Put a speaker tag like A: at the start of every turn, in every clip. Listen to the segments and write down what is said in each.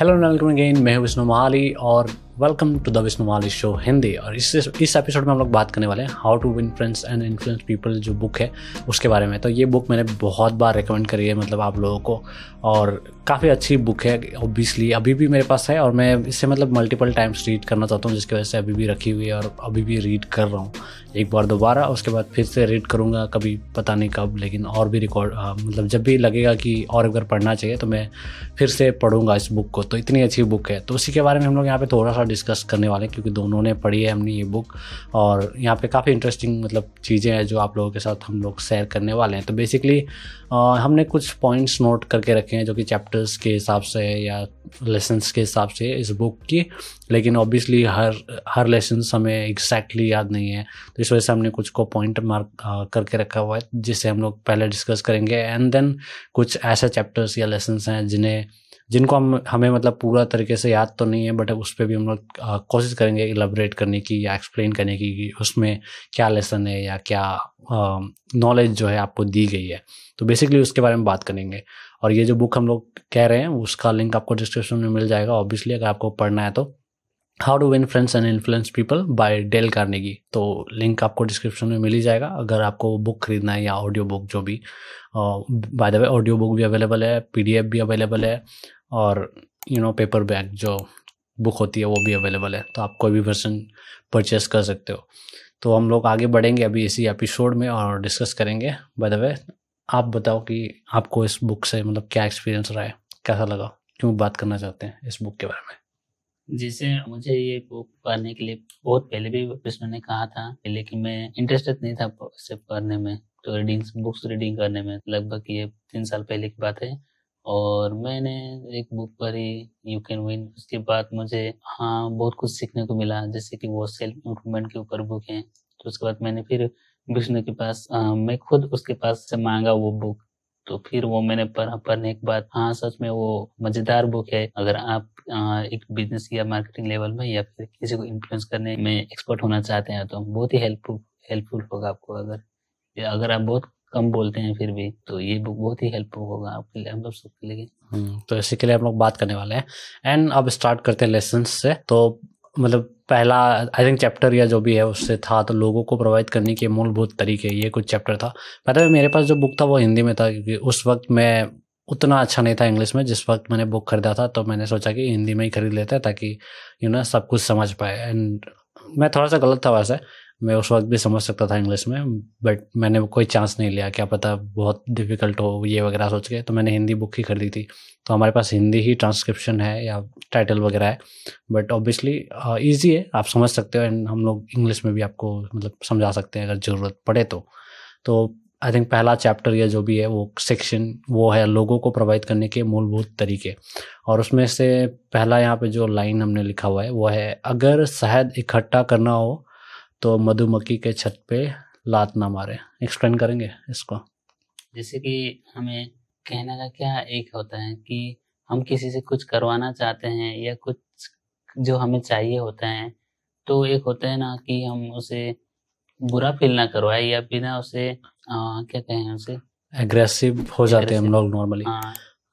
A: Hello welcome again मैं हूँ विष्णु महाली और welcome to the Vishnu Mahali show Hindi और इस इस एपिसोड में हम लोग बात करने वाले हैं how to win friends and influence people जो बुक है, उसके बारे में। तो ये बुक मैंने बहुत बार रिकमेंड करी है मतलब आप लोगों को। और काफ़ी अच्छी बुक है ऑब्वियसली अभी भी मेरे पास है और मैं इससे मतलब मल्टीपल टाइम्स रीड करना चाहता हूँ, जिसकी वजह से अभी भी रखी हुई है और अभी भी रीड कर रहा हूँ। एक बार दोबारा, उसके बाद फिर से रीड करूँगा, कभी पता नहीं कब, लेकिन और भी रिकॉर्ड मतलब जब भी लगेगा कि और बार पढ़ना चाहिए तो मैं फिर से पढ़ूँगा इस बुक को। तो इतनी अच्छी बुक है। तो उसी के बारे में हम लोग यहाँ पे थोड़ा सा डिस्कस करने वाले हैं, क्योंकि दोनों ने पढ़ी है हमने ये बुक और यहाँ पे काफ़ी इंटरेस्टिंग मतलब चीज़ें हैं जो आप लोगों के साथ हम लोग शेयर करने वाले हैं। तो बेसिकली हमने कुछ पॉइंट्स नोट करके रखे हैं जो कि चैप्टर्स के हिसाब से या लेसन्स के हिसाब से इस बुक की। लेकिन ऑब्वियसली हर हर लेसन्स हमें एग्जैक्टली याद नहीं है। तो इस वजह से हमने कुछ को पॉइंट मार्क करके रखा हुआ है, जिससे हम लोग पहले डिस्कस करेंगे। एंड देन कुछ ऐसे चैप्टर्स या लेसन्स हैं जिन्हें जिनको हम, हमें मतलब पूरा तरीके से याद तो नहीं है बट उस पर भी हम लोग कोशिश करेंगे इलेबरेट करने की या एक्सप्लेन करने की कि उसमें क्या लेसन है या क्या नॉलेज जो है आपको दी गई है। तो बेसिकली उसके बारे में बात करेंगे। और ये जो बुक हम लोग कह रहे हैं, उसका लिंक आपको डिस्क्रिप्शन में मिल जाएगा ऑब्वियसली अगर आपको पढ़ना है तो। How to win friends and influence people by Dale Carnegie तो लिंक आपको डिस्क्रिप्शन में मिल ही जाएगा, अगर आपको बुक खरीदना है या ऑडियो बुक जो भी by the way audio book भी अवेलेबल है पीडीएफ भी अवेलेबल है और यू नो पेपर बैग जो बुक होती है वो भी अवेलेबल है तो आप कोई भी वर्सन परचेस कर सकते हो। तो हम लोग आगे बढ़ेंगे अभी इसी एपिसोड में और डिस्कस करेंगे। बाय द वे आप बताओ कि आपको इस बुक से मतलब क्या एक्सपीरियंस रहा है? कैसा लगा? क्यों बात करना चाहते हैं इस बुक के बारे में?
B: जिसे मुझे ये बुक पढ़ने के लिए बहुत पहले भी विष्णु ने कहा था, लेकिन मैं इंटरेस्टेड नहीं था पढ़ने में तो रीडिंग बुक्स रीडिंग करने में, लगभग ये तीन साल पहले की बात है। और मैंने एक बुक पढ़ी यू कैन विन उसके बाद मुझे हाँ बहुत कुछ सीखने को मिला जैसे कि वो सेल्फ इम्प्रूवमेंट के ऊपर बुक है। तो उसके बाद मैंने फिर विष्णु के पास आ, मैं खुद उसके पास से मांगा वो बुक तो फिर वो मैंने पढ़ा पढ़ने के बाद हाँ सच में वो मज़ेदार बुक है। अगर आप आ, एक बिज़नेस या मार्केटिंग लेवल में या फिर किसी को इन्फ्लुएंस करने में एक्सपर्ट होना चाहते हैं तो बहुत ही हेल्पफुल हेल्पफुल होगा आपको अगर अगर आप बहुत कम बोलते हैं फिर भी तो ये बुक बहुत ही हेल्पफुल होगा आपके लिए हम लोग सबके लिए।
A: हम्म, तो इसी के लिए हम लोग बात करने वाले हैं। एंड अब स्टार्ट करते हैं लेसन से तो मतलब पहला आई थिंक चैप्टर या जो भी है उससे था तो लोगों को प्रोवाइड करने के मूलभूत तरीके ये कुछ चैप्टर था। पता है मेरे पास जो बुक था वो हिंदी में था क्योंकि उस वक्त मैं उतना अच्छा नहीं था इंग्लिश में जिस वक्त मैंने बुक खरीदा था तो मैंने सोचा कि हिंदी में ही खरीद लेते हैं ताकि यू you नो सब कुछ समझ पाए। एंड मैं थोड़ा सा गलत था वैसे मैं उस वक्त भी समझ सकता था इंग्लिश में बट मैंने कोई चांस नहीं लिया, क्या पता बहुत डिफ़िकल्ट हो ये वगैरह सोच के तो मैंने हिंदी बुक ही खरीदी थी। तो हमारे पास हिंदी ही ट्रांसक्रिप्शन है या टाइटल वगैरह है बट ऑब्वियसली ईजी है, आप समझ सकते हो एंड हम लोग इंग्लिश में भी आपको मतलब समझा सकते हैं अगर ज़रूरत पड़े तो। तो आई थिंक पहला चैप्टर या जो भी है, वो सेक्शन वो है लोगों को प्रोवाइड करने के मूलभूत तरीके। और उसमें से पहला यहाँ पे जो लाइन हमने लिखा हुआ है, वो है, अगर शहद इकट्ठा करना हो तो मधुमक्खी के छत पे लात ना मारे। एक्सप्लेन करेंगे इसको।
B: जैसे कि हमें कहने का क्या एक होता है कि हम किसी से कुछ करवाना चाहते हैं या कुछ जो हमें चाहिए होता है तो एक होता है ना कि हम उसे बुरा फील ना करवाए या बिना उसे आ, क्या कहें उसे?
A: एग्रेसिव हो जाते हैं हम लोग नॉर्मली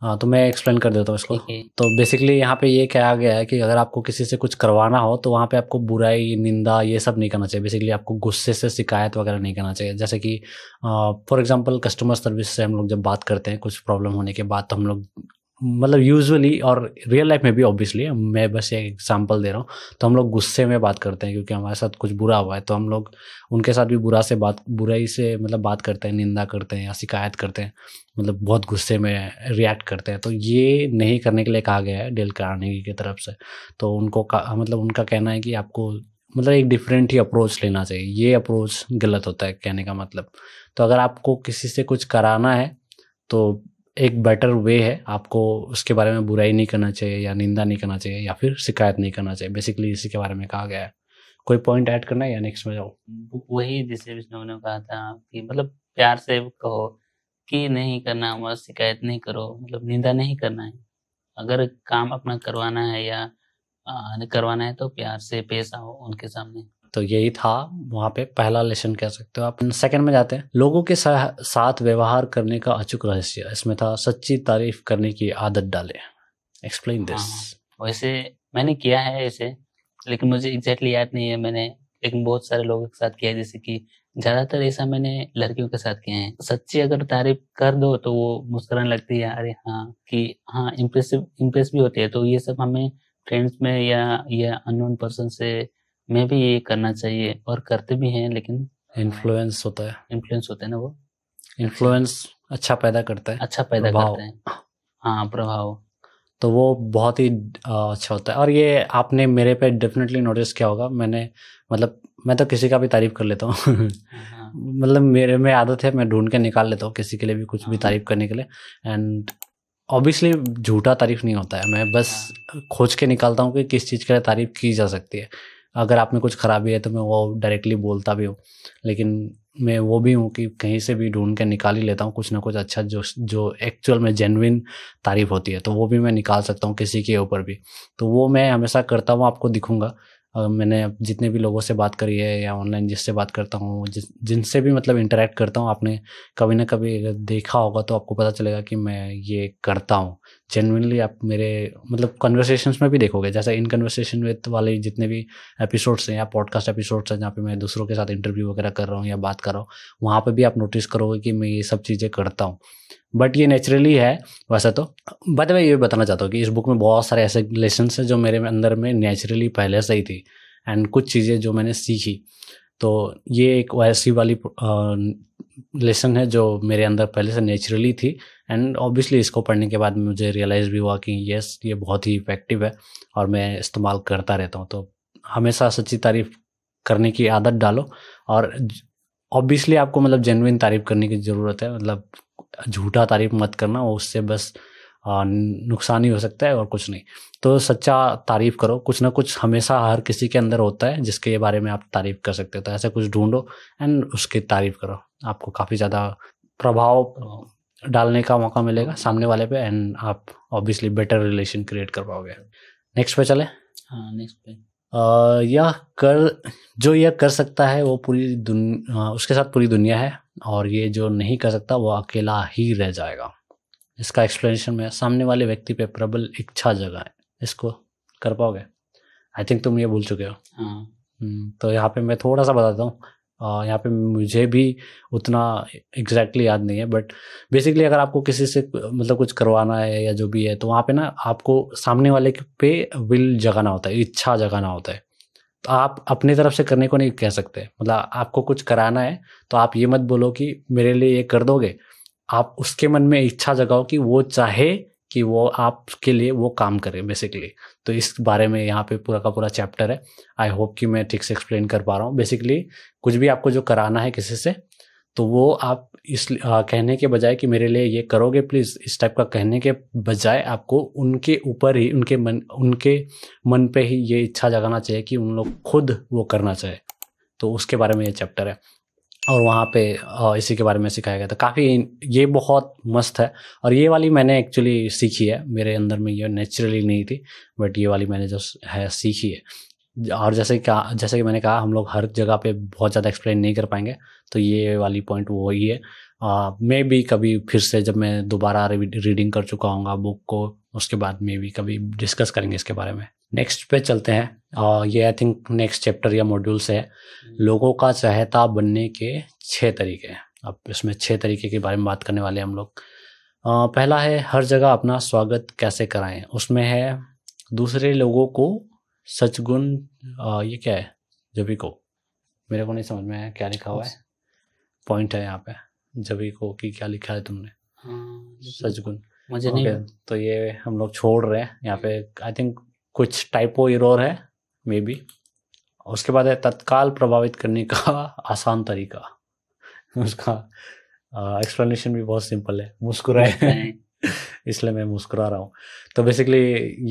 A: हाँ तो मैं एक्सप्लेन कर देता हूँ इसको। तो बेसिकली यहाँ पे ये कहा गया है कि अगर आपको किसी से कुछ करवाना हो तो वहाँ पे आपको बुराई निंदा ये सब नहीं करना चाहिए। बेसिकली आपको गुस्से से शिकायत वगैरह नहीं करना चाहिए। जैसे कि फॉर एग्जांपल कस्टमर सर्विस से हम लोग जब बात करते हैं कुछ प्रॉब्लम होने के बाद तो हम लोग मतलब यूजुअली और रियल लाइफ में भी ऑब्वियसली मैं बस एक एग्जांपल दे रहा हूँ। तो हम लोग गुस्से में बात करते हैं क्योंकि हमारे साथ कुछ बुरा हुआ है तो हम लोग उनके साथ भी बुरा से बात, बुराई से मतलब बात करते हैं, निंदा करते हैं या शिकायत करते हैं मतलब बहुत गुस्से में रिएक्ट करते हैं। तो ये नहीं करने के लिए कहा गया है डेल कार्नेगी की तरफ़ से। तो उनको मतलब उनका कहना है कि आपको मतलब एक डिफरेंट ही अप्रोच लेना चाहिए। ये अप्रोच गलत होता है, कहने का मतलब। तो अगर आपको किसी से कुछ कराना है तो एक बेटर वे है, आपको उसके बारे में बुराई नहीं करना चाहिए या निंदा नहीं करना चाहिए या फिर शिकायत नहीं करना चाहिए। बेसिकली इसी के बारे में कहा गया है। कोई पॉइंट ऐड करना है या नेक्स्ट में जाओ?
B: वही जिसे विष्णु ने कहा था कि मतलब प्यार से कहो कि नहीं करना बस शिकायत नहीं करो मतलब निंदा नहीं करना है। अगर काम अपना करवाना है या करवाना है तो प्यार से पेश आओ उनके सामने।
A: तो यही था वहाँ पे पहला लेसन कह सकते हो आप। सेकंड में जाते हैं। लोगों के साथ व्यवहार करने का अचूक रहस्य। इसमें था सच्ची तारीफ़ करने की आदत डाले। एक्सप्लेन दिस
B: वैसे मैंने किया है ऐसे, लेकिन मुझे एग्जैक्टली याद नहीं है। मैंने, लेकिन बहुत सारे लोगों के साथ किया है। जैसे कि ज़्यादातर ऐसा मैंने लड़कियों के साथ किया है। सच्ची अगर तारीफ़ कर दो तो वो मुस्कुराने लगती है, अरे हाँ कि हाँ इम्प्रेसिव इम्प्रेस भी होती है। तो ये सब हमें फ्रेंड्स में या या अननोन पर्सन से में भी ये करना चाहिए और करते भी हैं लेकिन
A: इन्फ्लुएंस होता है।
B: इन्फ्लुएंस होता है ना वो?
A: इन्फ्लुएंस अच्छा पैदा करता है।
B: अच्छा पैदा करते हैं। हाँ प्रभाव।
A: तो वो बहुत ही अच्छा होता है। और ये आपने मेरे पे डेफिनेटली नोटिस किया होगा मैंने मतलब मैं तो किसी का भी तारीफ़ कर लेता हूँ। हाँ। मतलब मेरे में आदत है मैं ढूंढ के निकाल लेता हूँ किसी के लिए भी कुछ भी हाँ। तारीफ़ करने के लिए। एंड ऑब्वियसली झूठा तारीफ़ नहीं होता है। मैं बस हाँ। खोज के निकालता हूँ कि किस चीज़ के लिए तारीफ़ की जा सकती है। अगर आप में कुछ खराबी है तो मैं वो डायरेक्टली बोलता भी हूँ। लेकिन मैं वो भी हूँ कि कहीं से भी ढूंढ के निकाल ही लेता हूँ, कुछ ना कुछ अच्छा जो जो एक्चुअल में जेनविन तारीफ़ होती है। तो वो भी मैं निकाल सकता हूँ किसी के ऊपर भी। तो वो मैं हमेशा करता हूँ, आपको दिखूँगा। मैंने जितने भी लोगों से बात करी है या ऑनलाइन जिससे बात करता हूँ जिनसे भी मतलब इंटरेक्ट करता हूँ, आपने कभी ना कभी देखा होगा तो आपको पता चलेगा कि मैं ये करता हूँ। जेनविनली आप मेरे मतलब कन्वर्सेशन में भी देखोगे, जैसे इन कन्वर्सेशन विद वाले जितने भी एपिसोड्स हैं या पॉडकास्ट एपिसोड्स हैं, जहाँ पे मैं दूसरों के साथ इंटरव्यू वगैरह कर रहा हूँ या बात कर रहा हूँ, वहाँ पर भी आप नोटिस करोगे कि मैं ये सब चीज़ें करता हूँ। बट ये नेचुरली है, वैसे तो। बट मैं ये भी बताना चाहता हूँ कि इस बुक में बहुत सारे ऐसे लेसन है जो मेरे अंदर में नेचुरली पहले से ही थी एंड कुछ चीज़ें जो मैंने सीखी। तो ये एक वैसी वाली लेसन है जो मेरे अंदर पहले से नेचुरली थी। एंड ऑब्वियसली इसको पढ़ने के बाद मुझे रियलाइज़ भी हुआ कि यस ये बहुत ही इफ़ेक्टिव है और मैं इस्तेमाल करता रहता हूँ। तो हमेशा सच्ची तारीफ़ करने की आदत डालो और ऑब्वियसली आपको मतलब जेनविन तारीफ़ करने की ज़रूरत है। मतलब झूठा तारीफ़ मत करना, उससे बस नुकसान ही हो सकता है और कुछ नहीं। तो सच्चा तारीफ़ करो। कुछ ना कुछ हमेशा हर किसी के अंदर होता है जिसके बारे में आप तारीफ़ कर सकते हो। तो ऐसा कुछ ढूंढो एंड उसकी तारीफ़ करो। आपको काफ़ी ज़्यादा प्रभाव डालने का मौका मिलेगा सामने वाले पे एंड आप ऑब्वियसली बेटर रिलेशन क्रिएट कर पाओगे। नेक्स्ट पे चले।
B: हाँ नेक्स्ट पे।
A: यह कर जो यह कर सकता है वो पूरी दुनिया उसके साथ पूरी दुनिया है और ये जो नहीं कर सकता वो अकेला ही रह जाएगा। इसका एक्सप्लेनेशन में सामने वाले व्यक्ति पे प्रबल इच्छा जगह है इसको कर पाओगे? आई थिंक तुम ये भूल चुके हो।
B: हाँ।
A: हम्म, तो यहाँ पे मैं थोड़ा सा बताता हूँ। यहाँ पे मुझे भी उतना एग्जैक्टली exactly याद नहीं है बट बेसिकली अगर आपको किसी से मतलब कुछ करवाना है या जो भी है तो वहाँ पे ना आपको सामने वाले पे विल जगाना होता है इच्छा जगाना होता है। तो आप अपनी तरफ़ से करने को नहीं कह सकते। मतलब आपको कुछ कराना है तो आप ये मत बोलो कि मेरे लिए ये कर दोगे आप उसके मन में इच्छा जगाओ कि वो चाहे कि वो आपके लिए वो काम करे बेसिकली तो इस बारे में यहाँ पे पूरा का पूरा चैप्टर है। आई होप कि मैं ठीक से एक्सप्लेन कर पा रहा हूँ। बेसिकली कुछ भी आपको जो कराना है किसी से तो वो आप इस आ, कहने के बजाय कि मेरे लिए ये करोगे प्लीज़ इस टाइप का कहने के बजाय आपको उनके ऊपर ही उनके मन उनके मन पे ही ये इच्छा जगाना चाहिए कि उन लोग खुद वो करना चाहे। तो उसके बारे में ये चैप्टर है। और वहाँ पे इसी के बारे में सिखाया गया था। काफ़ी ये बहुत मस्त है। और ये वाली मैंने एक्चुअली सीखी है। मेरे अंदर में ये नेचुरली नहीं थी बट ये वाली मैंने जो है, सीखी है। और जैसे कहा जैसे कि मैंने कहा, हम लोग हर जगह पे बहुत ज़्यादा एक्सप्लेन नहीं कर पाएँगे तो ये वाली पॉइंट वो ही। है मे भी कभी फिर से जब मैं दोबारा रीडिंग कर चुका हूँ बुक को, उसके बाद मे भी कभी डिस्कस करेंगे इसके बारे में। नेक्स्ट पे चलते हैं। और ये आई थिंक नेक्स्ट चैप्टर या मॉड्यूल से है। लोगों का चाहता बनने के छः तरीके हैं। अब इसमें छः तरीके के बारे में बात करने वाले हम लोग। पहला है हर जगह अपना स्वागत कैसे कराएँ? उसमें है दूसरे लोगों को सचगुण ये क्या है? जभी को। मेरे को नहीं समझ में आया क्या लिखा हुआ है। पॉइंट है यहाँ पे जभी को कि क्या लिखा है तुमने?
B: हाँ,
A: सचगुण
B: मुझे नहीं
A: तो ये हम लोग छोड़ रहे हैं। यहाँ पे आई थिंक कुछ टाइपो इरोर है मे बी उसके बाद है तत्काल प्रभावित करने का आसान तरीका। उसका एक्सप्लेनेशन भी बहुत सिंपल है। मुस्कुराए। इसलिए मैं मुस्कुरा रहा हूँ। तो बेसिकली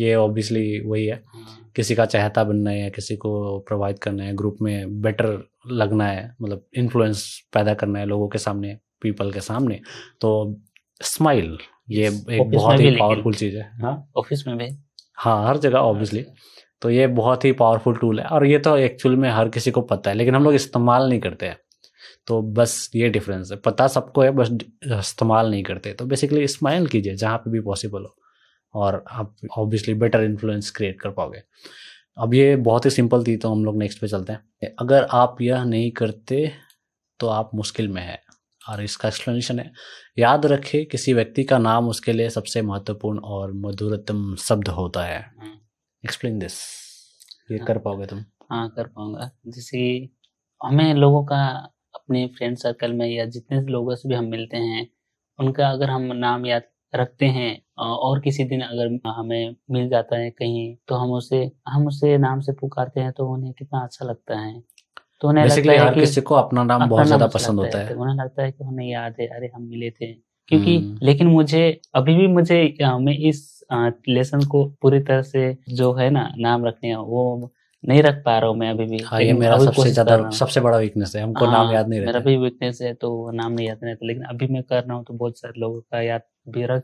A: ये ऑब्वियसली वही है। हाँ। किसी का चाहता बनना है या किसी को प्रभावित करना है ग्रुप में बेटर लगना है मतलब इन्फ्लुएंस पैदा करना है लोगों के सामने पीपल के सामने तो स्माइल ये एक बहुत ही पावरफुल चीज़ है। हाँ?
B: ऑफ़िस में भी।
A: हाँ हर जगह ऑब्वियसली तो ये बहुत ही पावरफुल टूल है। और ये तो एक्चुअल में हर किसी को पता है लेकिन हम लोग इस्तेमाल नहीं करते हैं। तो बस ये डिफरेंस है। पता सबको है बस इस्तेमाल नहीं करते। तो बेसिकली स्माइल कीजिए जहाँ पे भी पॉसिबल हो। और आप ऑब्वियसली बेटर इन्फ्लुएंस क्रिएट कर पाओगे। अब ये बहुत ही सिंपल थी तो हम लोग नेक्स्ट पे चलते हैं। अगर आप यह नहीं करते तो आप मुश्किल में है। और इसका एक्सप्लेनेशन है। याद रखें किसी व्यक्ति का नाम उसके लिए सबसे महत्वपूर्ण और मधुरतम शब्द होता है। एक्सप्लेन दिस ये कर पाओगे तुम?
B: हाँ कर पाऊँगा। जैसे हमें लोगों का अपने फ्रेंड सर्कल में या जितने लोगों से भी हम मिलते हैं उनका अगर हम नाम याद रखते हैं और किसी दिन अगर हमें मिल जाता है कहीं तो हम उसे हम उसे नाम से पुकारते हैं तो उन्हें कितना अच्छा लगता है।
A: तो उन्हें लगता है कि किसी को अपना नाम बहुत ज़्यादा पसंद होता है।
B: तो उन्हें लगता है कि उन्हें याद है अरे हम मिले थे। क्योंकि हम्म। लेकिन मुझे अभी भी मुझे मैं इस लेसन को पूरी तरह से जो है ना नाम रखने वो नहीं रख पा रहा हूँ मैं अभी भी।
A: हाँ, ये मेरा सबसे ज़्यादा सबसे बड़ा वीकनेस है हमको हाँ, नाम याद नहीं
B: मेरा भी वीकनेस है तो नाम नहीं याद नहीं रहता। लेकिन अभी मैं कर रहा हूँ तो बहुत सारे लोगों का याद भी रख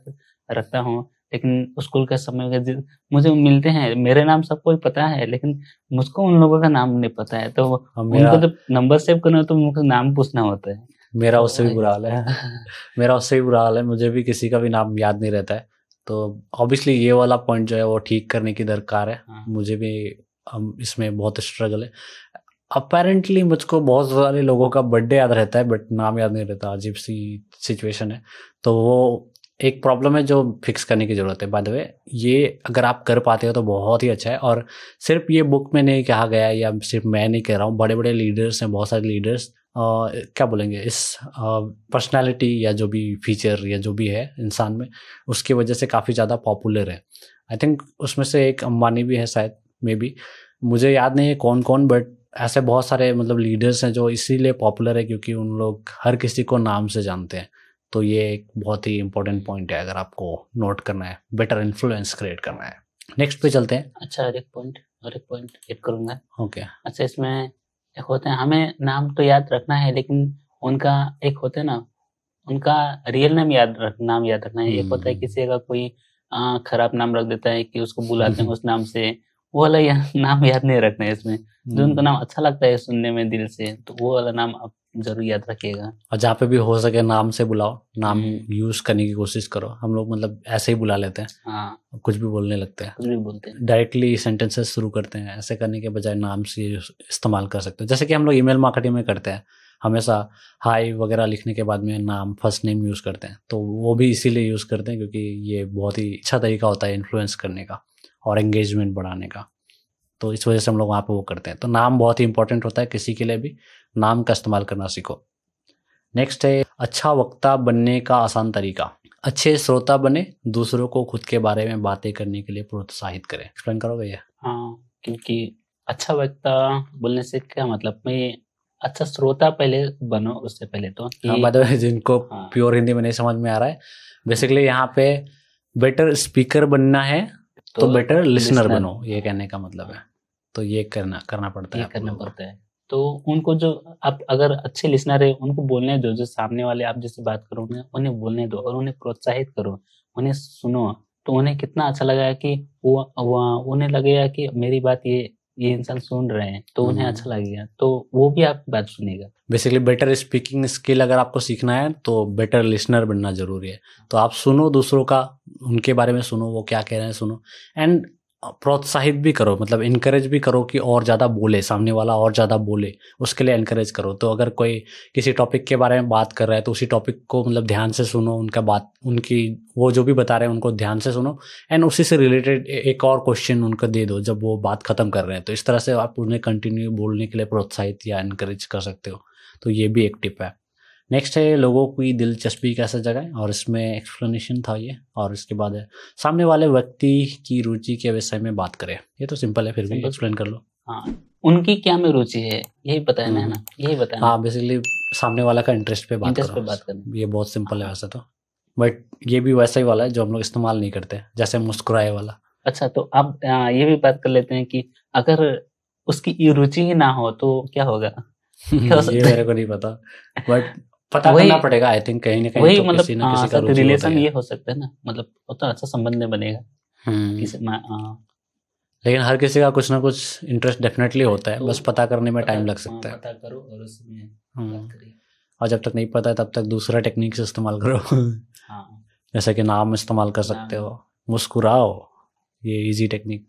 B: रखता हूँ। लेकिन स्कूल के समय में मुझे मिलते हैं मेरे नाम सबको पता है लेकिन मुझको उन लोगों का नाम नहीं पता है तो हाँ, उनको जब नंबर सेव करना तो मुझे नाम पूछना होता है।
A: मेरा उससे भी बुरा हाल है। मेरा उससे भी बुरा हाल है मुझे भी किसी का भी नाम याद नहीं रहता है तो ऑब्वियसली ये वाला पॉइंट जो है वो ठीक करने की दरकार है। हाँ। मुझे भी हम इसमें बहुत स्ट्रगल है। अपेरेंटली मुझको बहुत सारे लोगों का बर्थडे याद रहता है बट नाम याद नहीं रहता अजीब सी सिचुएशन है। तो वो एक प्रॉब्लम है जो फिक्स करने की ज़रूरत है बाय द वे ये अगर आप कर पाते हो तो बहुत ही अच्छा है। और सिर्फ़ ये बुक में नहीं कहा गया है, या सिर्फ़ मैं नहीं कह रहा हूँ बड़े बड़े लीडर्स हैं, बहुत सारे लीडर्स क्या बोलेंगे, इस पर्सनालिटी या जो भी फीचर या जो भी है इंसान में, उसकी वजह से काफ़ी ज़्यादा पॉपुलर है। आई थिंक उसमें से एक अंबानी भी है शायद मे बी मुझे याद नहीं है कौन कौन बट ऐसे बहुत सारे मतलब लीडर्स हैं जो इसीलिए पॉपुलर है क्योंकि उन लोग हर किसी को नाम से जानते हैं। तो ये एक बहुत ही इंपॉर्टेंट पॉइंट है अगर आपको नोट करना है बेटर इन्फ्लुएंस क्रिएट करना है नेक्स्ट पे चलते हैं
B: अच्छा एक पॉइंट और एक पॉइंट एड करूँगा
A: ओके okay.
B: अच्छा इसमें एक होते हैं हमें नाम तो याद रखना है लेकिन उनका एक होते है ना उनका रियल नेम याद रख नाम याद रखना है एक होता है hmm. किसी का कोई खराब नाम रख देता है कि उसको बुलाते हैं उस नाम से वो वाला या, नाम याद नहीं रखना है इसमें जो उनका hmm. नाम अच्छा लगता है सुनने में दिल से तो वो वाला नाम आप ज़रूर याद रखिएगा।
A: और जहाँ पे भी हो सके नाम से बुलाओ नाम यूज़ हम्म। करने की कोशिश करो। हम लोग मतलब ऐसे ही बुला लेते हैं।
B: हाँ।
A: कुछ भी बोलने लगते हैं।
B: कुछ भी बोलते हैं।
A: डायरेक्टली सेंटेंसेस शुरू करते हैं। ऐसे करने के बजाय नाम से इस्तेमाल कर सकते हैं। जैसे कि हम लोग ईमेल मार्केटिंग में करते हैं। हमेशा हाई वगैरह लिखने के बाद में नाम फ़र्स्ट नेम यूज़ करते हैं। तो वो भी इसीलिए यूज़ करते हैं क्योंकि ये बहुत ही अच्छा तरीका होता है इन्फ्लुएंस करने का और एंगेजमेंट बढ़ाने का। तो इस वजह से हम लोग वहाँ पे वो करते हैं। तो नाम बहुत ही इंपॉर्टेंट होता है किसी के लिए भी। नाम का इस्तेमाल करना सीखो। नेक्स्ट है अच्छा वक्ता बनने का आसान तरीका। अच्छे श्रोता बने दूसरों को खुद के बारे में बातें करने के लिए प्रोत्साहित करें। एक्सप्लेन करो भैया
B: हाँ क्योंकि अच्छा वक्ता बोलने से क्या मतलब? मैं अच्छा श्रोता पहले बनो उससे पहले तो
A: हाँ जिनको हाँ, प्योर हिंदी में नहीं समझ में आ रहा है बेसिकली यहाँ पे बेटर स्पीकर बनना है तो, तो बेटर लिसनर बनो ये कहने का मतलब है। तो ये करना करना पड़ता
B: है करना पड़ता है। तो उनको जो आप अगर अच्छे लिसनर है उनको बोलने दो जो सामने वाले आप जिससे बात करो उन्हें उन्हें बोलने दो और उन्हें प्रोत्साहित करो उन्हें सुनो। तो उन्हें कितना अच्छा लगा कि वो, वो उन्हें लगेगा कि मेरी बात ये ये इंसान सुन रहे हैं तो उन्हें अच्छा हम्म। लगेगा। तो वो भी आपकी बात सुनेगा
A: बेसिकली बेटर स्पीकिंग स्किल अगर आपको सीखना है तो बेटर लिसनर बनना ज़रूरी है। तो आप सुनो दूसरों का उनके बारे में सुनो वो क्या कह रहे हैं सुनो। एंड प्रोत्साहित भी करो मतलब इनकरेज भी करो कि और ज़्यादा बोले, सामने वाला और ज़्यादा बोले, उसके लिए इनकरेज करो। तो अगर कोई किसी टॉपिक के बारे में बात कर रहा है तो उसी टॉपिक को मतलब ध्यान से सुनो, उनका बात, उनकी, वो जो भी बता रहे हैं, उनको ध्यान से सुनो एंड उसी से रिलेटेड एक और क्वेश्चन उनको दे दो, जब वो बात ख़त्म कर रहे हैं। तो इस तरह से आप उन्हें कंटिन्यू बोलने के लिए प्रोत्साहित या इनक्रेज कर सकते हो। तो ये भी एक टिप है। नेक्स्ट है लोगों की दिलचस्पी कैसे जगाए और इसमें एक्सप्लेनेशन था ये और इसके बाद है। सामने वाले व्यक्ति की रुचि के विषय में बात करें। ये तो सिंपल है फिर भी एक्सप्लेन कर लो।
B: हाँ उनकी क्या में रुचि है यही बताया ना हम्म। यही बताया
A: हाँ। बेसिकली सामने वाला का इंटरेस्ट पे बात इंटरेस्ट पे बात करें ये बहुत सिंपल है वैसे तो। बट ये भी वैसा ही वाला है जो हम लोग इस्तेमाल नहीं करते जैसे मुस्कुराए वाला।
B: अच्छा तो अब ये भी बात कर लेते हैं कि अगर उसकी रुचि ही ना हो तो क्या होगा?
A: ये मेरे को नहीं पता। बट पता करना पड़ेगा आई थिंक कहीं ना कहीं
B: वही तो मतलब किसी ना किसी का रिलेशन ये हो सकता है ना मतलब उतना अच्छा संबंध में बनेगा
A: हम्म। लेकिन हर किसी का कुछ ना कुछ इंटरेस्ट डेफिनेटली होता है तो बस पता करने में टाइम लग सकता है
B: पता करो और उसमें
A: हम्म। और जब तक नहीं पता है तब तक दूसरा टेक्निक से इस्तेमाल करो। हाँ। जैसे कि नाम इस्तेमाल कर सकते हो। मुस्कुराओ ये इजी टेक्निक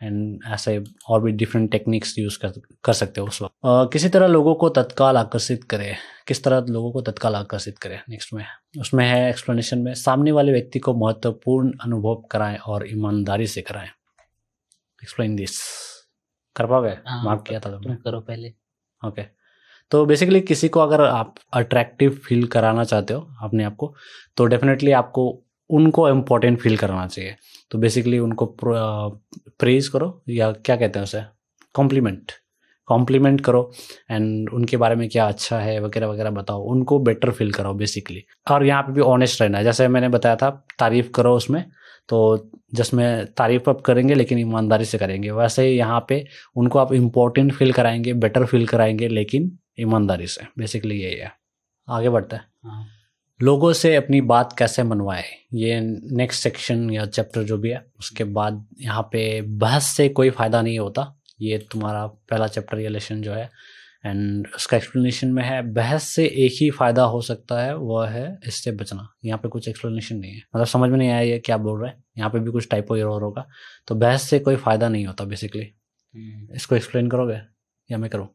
A: एंड ऐसे और भी डिफरेंट टेक्निक्स यूज़ कर कर सकते हो उस वक्त। किसी तरह लोगों को तत्काल आकर्षित करे। किस तरह लोगों को तत्काल आकर्षित करे नेक्स्ट में। उसमें है एक्सप्लेनेशन में सामने वाले व्यक्ति को महत्वपूर्ण अनुभव कराएँ और ईमानदारी से कराएँ। एक्सप्लेन दिस कर पाओगे?
B: हाँ,
A: मार्क किया था तुमने?
B: करो पहले।
A: ओके तो बेसिकली किसी को अगर आप अट्रैक्टिव फील कराना चाहते हो अपने आप को तो डेफिनेटली आपको उनको इम्पोर्टेंट फील कराना चाहिए। तो बेसिकली उनको प्रेज करो या क्या कहते हैं उसे? कॉम्प्लीमेंट कॉम्प्लीमेंट करो एंड उनके बारे में क्या अच्छा है वगैरह वगैरह बताओ। उनको बेटर फील कराओ बेसिकली और यहाँ पे भी ऑनेस्ट रहना है। जैसे मैंने बताया था तारीफ़ करो उसमें तो जिसमें तारीफ़ आप करेंगे लेकिन ईमानदारी से करेंगे वैसे ही यहाँ पे उनको आप इम्पोर्टेंट फील कराएँगे बेटर फील कराएँगे लेकिन ईमानदारी से। बेसिकली यही है। आगे बढ़ते है।
B: हाँ।
A: लोगों से अपनी बात कैसे मनवाए? ये नेक्स्ट सेक्शन या चैप्टर जो भी है उसके बाद यहाँ पे बहस से कोई फ़ायदा नहीं होता। ये तुम्हारा पहला चैप्टर या लेसन जो है। एंड उसका एक्सप्लेनेशन में है बहस से एक ही फ़ायदा हो सकता है वह है इससे बचना। यहाँ पे कुछ एक्सप्लेनेशन नहीं है। मतलब समझ में नहीं आया ये क्या बोल रहा है। यहाँ पे भी कुछ टाइपो एरर होगा। तो बहस से कोई फ़ायदा नहीं होता बेसिकली
B: हम्म।
A: इसको एक्सप्लेन करोगे या मैं करूँ?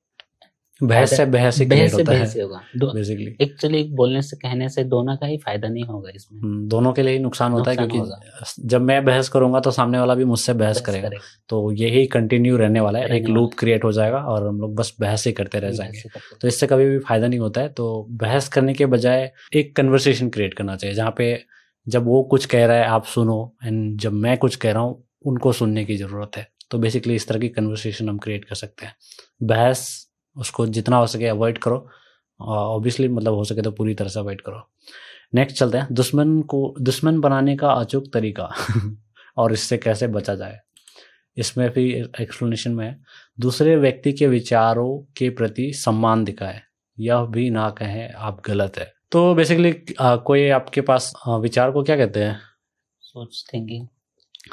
A: बहस से बहस ही
B: बहस
A: क्रिएट
B: से
A: होता
B: बहस है। होगा।
A: बेसिकली
B: एक्चुअली बोलने से कहने से दोनों का ही फ़ायदा नहीं होगा इसमें।
A: हम्म, दोनों के लिए ही नुकसान होता है क्योंकि जब मैं बहस करूँगा तो सामने वाला भी मुझसे बहस करेगा। तो यही कंटिन्यू रहने वाला है। एक लूप क्रिएट हो। जाएगा और हम लोग बस बहस ही करते रह जाएँगे। तो इससे कभी भी फ़ायदा नहीं होता है। तो बहस करने के बजाय एक कन्वर्सेशन क्रिएट करना चाहिए जहाँ पे जब वो कुछ कह रहा है आप सुनो। एंड जब मैं कुछ कह रहा हूँ उनको सुनने की ज़रूरत है। तो बेसिकली इस तरह की कन्वर्सेशन हम क्रिएट कर सकते हैं। बहस उसको जितना हो सके अवॉइड करो। ऑब्वियसली मतलब हो सके तो पूरी तरह से अवॉइड करो। नेक्स्ट चलते हैं। दुश्मन को दुश्मन बनाने का अचूक तरीका और इससे कैसे बचा जाए। इसमें भी एक्सप्लेनेशन में है। दूसरे व्यक्ति के विचारों के प्रति सम्मान दिखाए। यह भी ना कहें आप गलत है। तो बेसिकली कोई आपके पास विचार को क्या कहते हैं?
B: सोच थिंकिंग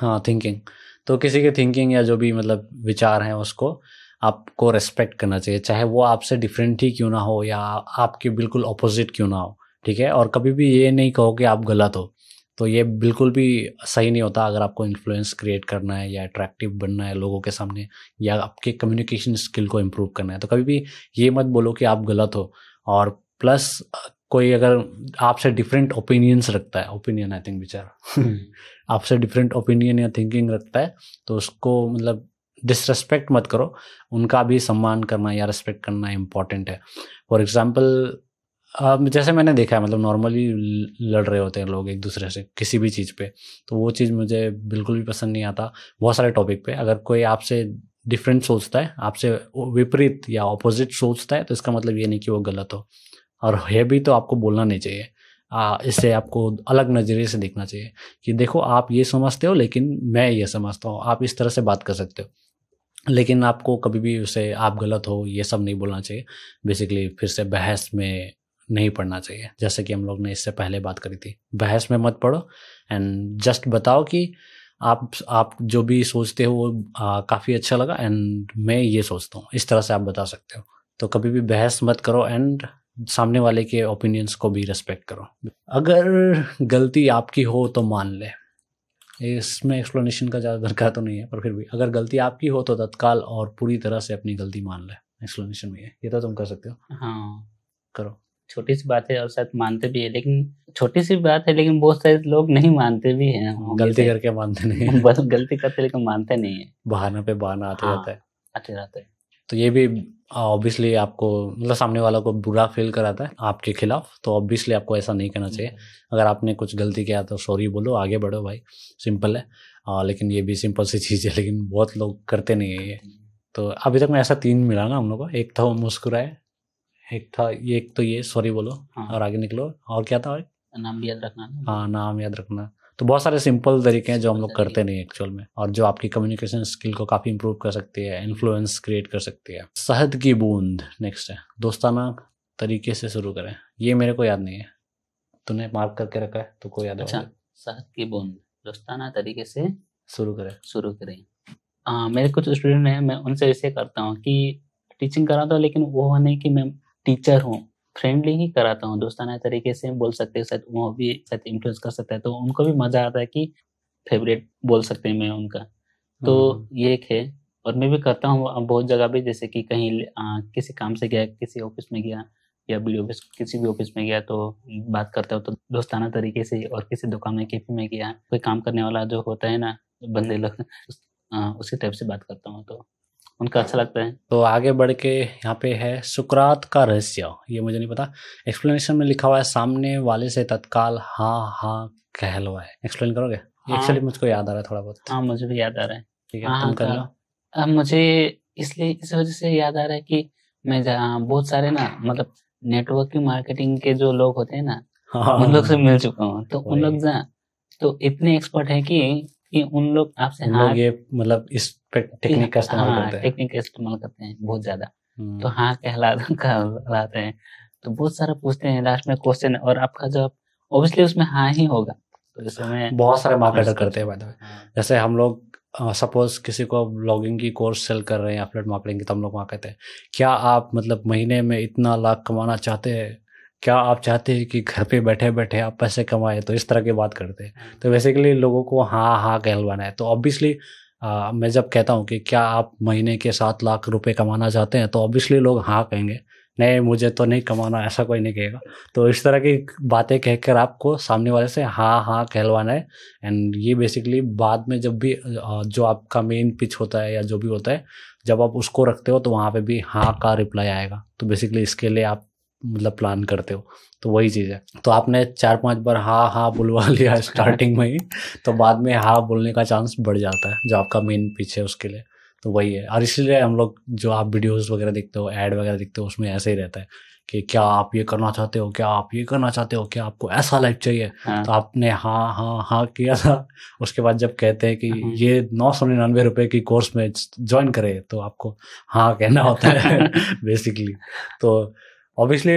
A: हाँ थिंकिंग तो किसी के थिंकिंग या जो भी मतलब विचार हैं उसको आपको रेस्पेक्ट करना चाहिए चाहे वो आपसे डिफरेंट ही क्यों ना हो या आपके बिल्कुल अपोजिट क्यों ना हो ठीक है? और कभी भी ये नहीं कहो कि आप गलत हो तो ये बिल्कुल भी सही नहीं होता अगर आपको इन्फ्लुएंस क्रिएट करना है या अट्रैक्टिव बनना है लोगों के सामने या आपके कम्युनिकेशन स्किल को इम्प्रूव करना है। तो कभी भी ये मत बोलो कि आप गलत हो और प्लस कोई अगर आपसे डिफरेंट ओपिनियंस रखता है ओपिनियन आई थिंक विचार। आपसे डिफरेंट ओपिनियन या थिंकिंग रखता है तो उसको मतलब डिसरेस्पेक्ट मत करो। उनका भी सम्मान करना या रेस्पेक्ट करना इंपॉर्टेंट है। फॉर एग्ज़ाम्पल जैसे मैंने देखा है मतलब नॉर्मली लड़ रहे होते हैं लोग एक दूसरे से किसी भी चीज़ पे तो वो चीज़ मुझे बिल्कुल भी पसंद नहीं आता बहुत सारे टॉपिक पे। अगर कोई आपसे डिफरेंट सोचता है, आपसे विपरीत या ऑपोजिट सोचता है तो इसका मतलब ये नहीं कि वो गलत हो। और है भी तो आपको बोलना नहीं चाहिए। इससे आपको अलग नज़रिए से देखना चाहिए कि देखो, आप ये समझते हो, लेकिन मैं ये समझता हूँ। आप इस तरह से बात कर सकते हो। लेकिन आपको कभी भी उसे, आप गलत हो, ये सब नहीं बोलना चाहिए। बेसिकली फिर से बहस में नहीं पढ़ना चाहिए। जैसे कि हम लोग ने इससे पहले बात करी थी। बहस में मत पढ़ो एंड जस्ट बताओ कि आप आप जो भी सोचते हो वो काफ़ी अच्छा लगा। एंड मैं ये सोचता हूँ। इस तरह से आप बता सकते हो। तो कभी भी बहस मत करो एंड सामने वाले के ओपिनियंस को भी रेस्पेक्ट करो। अगर गलती आपकी हो तो मान ले। इसमें एक्सप्लेनेशन का ज़्यादा दरकार तो नहीं है पर फिर भी अगर गलती आपकी हो तो तत्काल और पूरी तरह से अपनी गलती मान ले। एक्सप्लेनेशन में ये तो तुम कर सकते हो।
B: हाँ।
A: करो।
B: छोटी सी बात है और शायद मानते भी है लेकिन छोटी सी बात है लेकिन बहुत सारे लोग नहीं मानते भी हैं
A: गलती करके मानते नहीं
B: बस गलती करते लेकिन मानते नहीं है।
A: बहाना पे बहाना आते
B: हाँ।
A: रहता है।
B: आते रहते हैं।
A: तो ये भी ऑब्वियसली आपको मतलब सामने वाला को बुरा फील कराता है आपके खिलाफ तो ऑब्वियसली आपको ऐसा नहीं करना चाहिए। अगर आपने कुछ गलती किया तो सॉरी बोलो आगे बढ़ो भाई। सिंपल है। आ, लेकिन ये भी सिंपल सी चीज़ है लेकिन बहुत लोग करते नहीं है ये। तो अभी तक में ऐसा तीन मिला ना हम लोग को। एक था वो मुस्कुराए एक था ये एक तो ये सॉरी बोलो
B: हाँ।
A: और आगे निकलो। और क्या था और
B: नाम भी याद रखना
A: हाँ नाम याद रखना। तो बहुत सारे सिंपल तरीके हैं जो हम लोग करते नहीं एक्चुअल में और जो आपकी कम्युनिकेशन स्किल को काफ़ी इंप्रूव कर सकती है इन्फ्लुएंस क्रिएट कर सकती है। शहद की बूंद नेक्स्ट है। दोस्ताना तरीके से शुरू करें। ये मेरे को याद नहीं है। तूने मार्क करके रखा है तो को याद
B: अच्छा शहद की बूंद। दोस्ताना तरीके से
A: शुरू करें।
B: शुरू करें। हाँ मेरे कुछ स्टूडेंट हैं मैं उनसे ऐसे करता हूँ कि टीचिंग कराता हूँ लेकिन वो नहीं कि मैं टीचर हूँ। फ्रेंडली ही कराता हूँ दोस्ताना तरीके से बोल सकते हैं शायद वो भी शायद इन्फ्लुएंस कर सकता है तो उनको भी मज़ा आता है कि फेवरेट बोल सकते हैं मैं उनका। तो
A: हम्म,
B: ये एक है और मैं भी करता हूँ बहुत जगह भी जैसे कि कहीं आ, किसी काम से गया किसी ऑफ़िस में गया या बड़ी ऑफ़िस किसी भी ऑफ़िस में गया तो बात करता हूँ तो दोस्ताना तरीके से और किसी दुकान में कैफ़े में गया कोई काम करने वाला जो होता है ना बंदे लोग उसी टाइप से बात करता हूँ तो उनका अच्छा लगता है।
A: तो आगे बढ़ के यहाँ पे है सुकरात का रहस्य। ये मुझे नहीं पता। एक्सप्लेनेशन में लिखा हुआ है सामने वाले से तत्काल हाँ हाँ कहलवाए। एक्सप्लेन करोगे?
B: हाँ।
A: एक्चुअली मुझको याद आ रहा है थोड़ा बहुत।
B: हाँ मुझे भी याद आ रहा है।
A: ठीक है
B: हाँ,
A: तुम कर
B: हाँ,
A: लो।
B: अब मुझे इसलिए इस वजह से याद आ रहा है कि मैं जहाँ बहुत सारे ना मतलब नेटवर्किंग मार्केटिंग के जो लोग होते हैं ना
A: हाँ।
B: उन लोग से मिल चुका हूँ। तो उन लोग जहाँ तो इतने एक्सपर्ट है कि कि उन लोग आपसे हाँ
A: लोग ये मतलब इस पे टेक्निक का इस्तेमाल
B: हाँ,
A: करते हैं।
B: टेक्निक का इस्तेमाल करते हैं बहुत ज़्यादा।
A: हम्म,
B: तो हाँ कहला कहलाते हैं। तो बहुत सारा पूछते हैं लास्ट में क्वेश्चन और आपका जवाब ऑब्वियसली उसमें हाँ ही होगा। तो जैसे मैं
A: बहुत सारे मार्केटर
B: हाँ,
A: करते हैं।
B: हाँ,
A: जैसे हम लोग सपोज़ uh, किसी को ब्लॉगिंग की कोर्स सेल कर रहे हैं एफलेट मार्केटिंग की तो हम लोग वहाँ कहते हैं क्या आप मतलब महीने में इतना लाख कमाना चाहते हैं? क्या आप चाहते हैं कि घर पे बैठे बैठे आप पैसे कमाएँ? तो इस तरह की बात करते हैं। तो बेसिकली लोगों को हाँ हाँ कहलवाना है। तो ऑब्वियसली मैं जब कहता हूँ कि क्या आप महीने के सात लाख रुपए कमाना चाहते हैं? तो ऑब्वियसली लोग हाँ कहेंगे। नहीं, मुझे तो नहीं कमाना, ऐसा कोई नहीं कहेगा। तो इस तरह की बातें कहकर आपको सामने वाले से हाँ हाँ कहलवाना है। एंड ये बेसिकली बाद में जब भी जो आपका मेन पिच होता है या जो भी होता है, जब आप उसको रखते हो तो वहाँ पे भी हाँ का रिप्लाई आएगा। तो बेसिकली इसके लिए आप मतलब प्लान करते हो। तो वही चीज़ है। तो आपने चार पाँच बार हाँ हाँ बुलवा लिया स्टार्टिंग में ही तो बाद में हाँ बोलने का चांस बढ़ जाता है जो आपका मेन पिच है उसके लिए। तो वही है। और इसलिए हम लोग जो आप वीडियोस वगैरह देखते हो ऐड वगैरह देखते हो उसमें ऐसे ही रहता है कि क्या आप ये करना चाहते हो क्या आप ये करना चाहते हो क्या आपको ऐसा लाइफ चाहिए?
B: हाँ,
A: तो आपने हाँ हाँ हाँ किया था। उसके बाद जब कहते हैं कि
B: हाँ।
A: ये नौ सौ निन्यानवे रुपये की कोर्स में ज्वाइन करे तो आपको हाँ कहना होता है बेसिकली तो ऑब्वियसली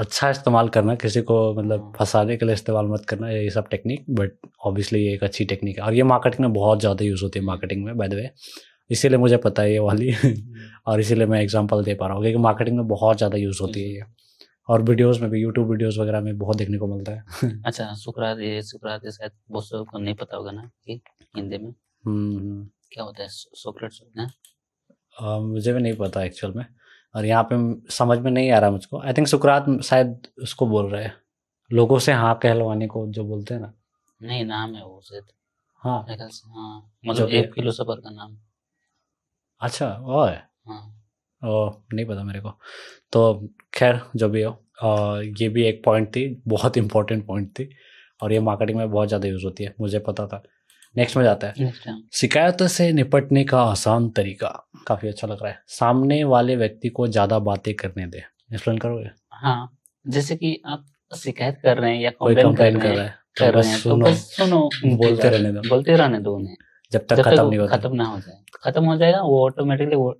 A: अच्छा इस्तेमाल करना किसी को मतलब
B: हाँ।
A: फंसाने के लिए इस्तेमाल मत करना ये सब टेक्निक बट ऑब्वियसली ये एक अच्छी टेक्निक है। और ये मार्केटिंग में बहुत ज़्यादा यूज़ होती है मार्केटिंग में बाय द वे इसीलिए मुझे पता है ये वाली। और इसीलिए मैं एग्जांपल दे पा रहा हूँ क्योंकि मार्केटिंग में बहुत ज़्यादा यूज़ होती है ये। और वीडियोस में भी यूट्यूब वीडियोस वगैरह में बहुत देखने को मिलता है।
B: अच्छा सुकरात ये सुकरात ये शायद बहुत लोगों को नहीं पता होगा ना कि हिंदी में?
A: हम्म, हम्म।
B: क्या होता है सोक्रेट्स ना
A: अ, मुझे भी नहीं पता एक्चुअल में। और यहाँ पे समझ में नहीं आ रहा मुझको। आई थिंक सुकरात शायद उसको बोल रहे हैं। लोगों से हाँ कहलवाने को जो बोलते हैं ना।
B: नहीं नाम है वो शायद।
A: हाँ।
B: हाँ। मतलब एक फिलोसोफर का नाम।
A: अच्छा वो है?
B: हाँ।
A: ओ नहीं पता मेरे को। तो खैर जो भी हो अ, ये भी एक पॉइंट थी बहुत इंपॉर्टेंट पॉइंट थी और ये मार्केटिंग में बहुत ज़्यादा यूज़ होती है मुझे पता था। नेक्स्ट में जाता है। शिकायतों से निपटने का आसान तरीका। काफ़ी अच्छा लग रहा है। सामने वाले व्यक्ति को ज़्यादा बातें करने दे। एक्सप्लेन करोगे?
B: हाँ जैसे कि आप शिकायत कर रहे हैं या कंप्लेन कर
A: कर
B: रहे हैं कर
A: तो
B: रहे हैं तो
A: सुनो।
B: बस सुनो
A: बोलते रहने दो।
B: बोलते रहने दो उन्हें।
A: जब तक खत्म नहीं होता।
B: खत्म ना हो जाए। खत्म हो जाएगा वो ऑटोमेटिकली वो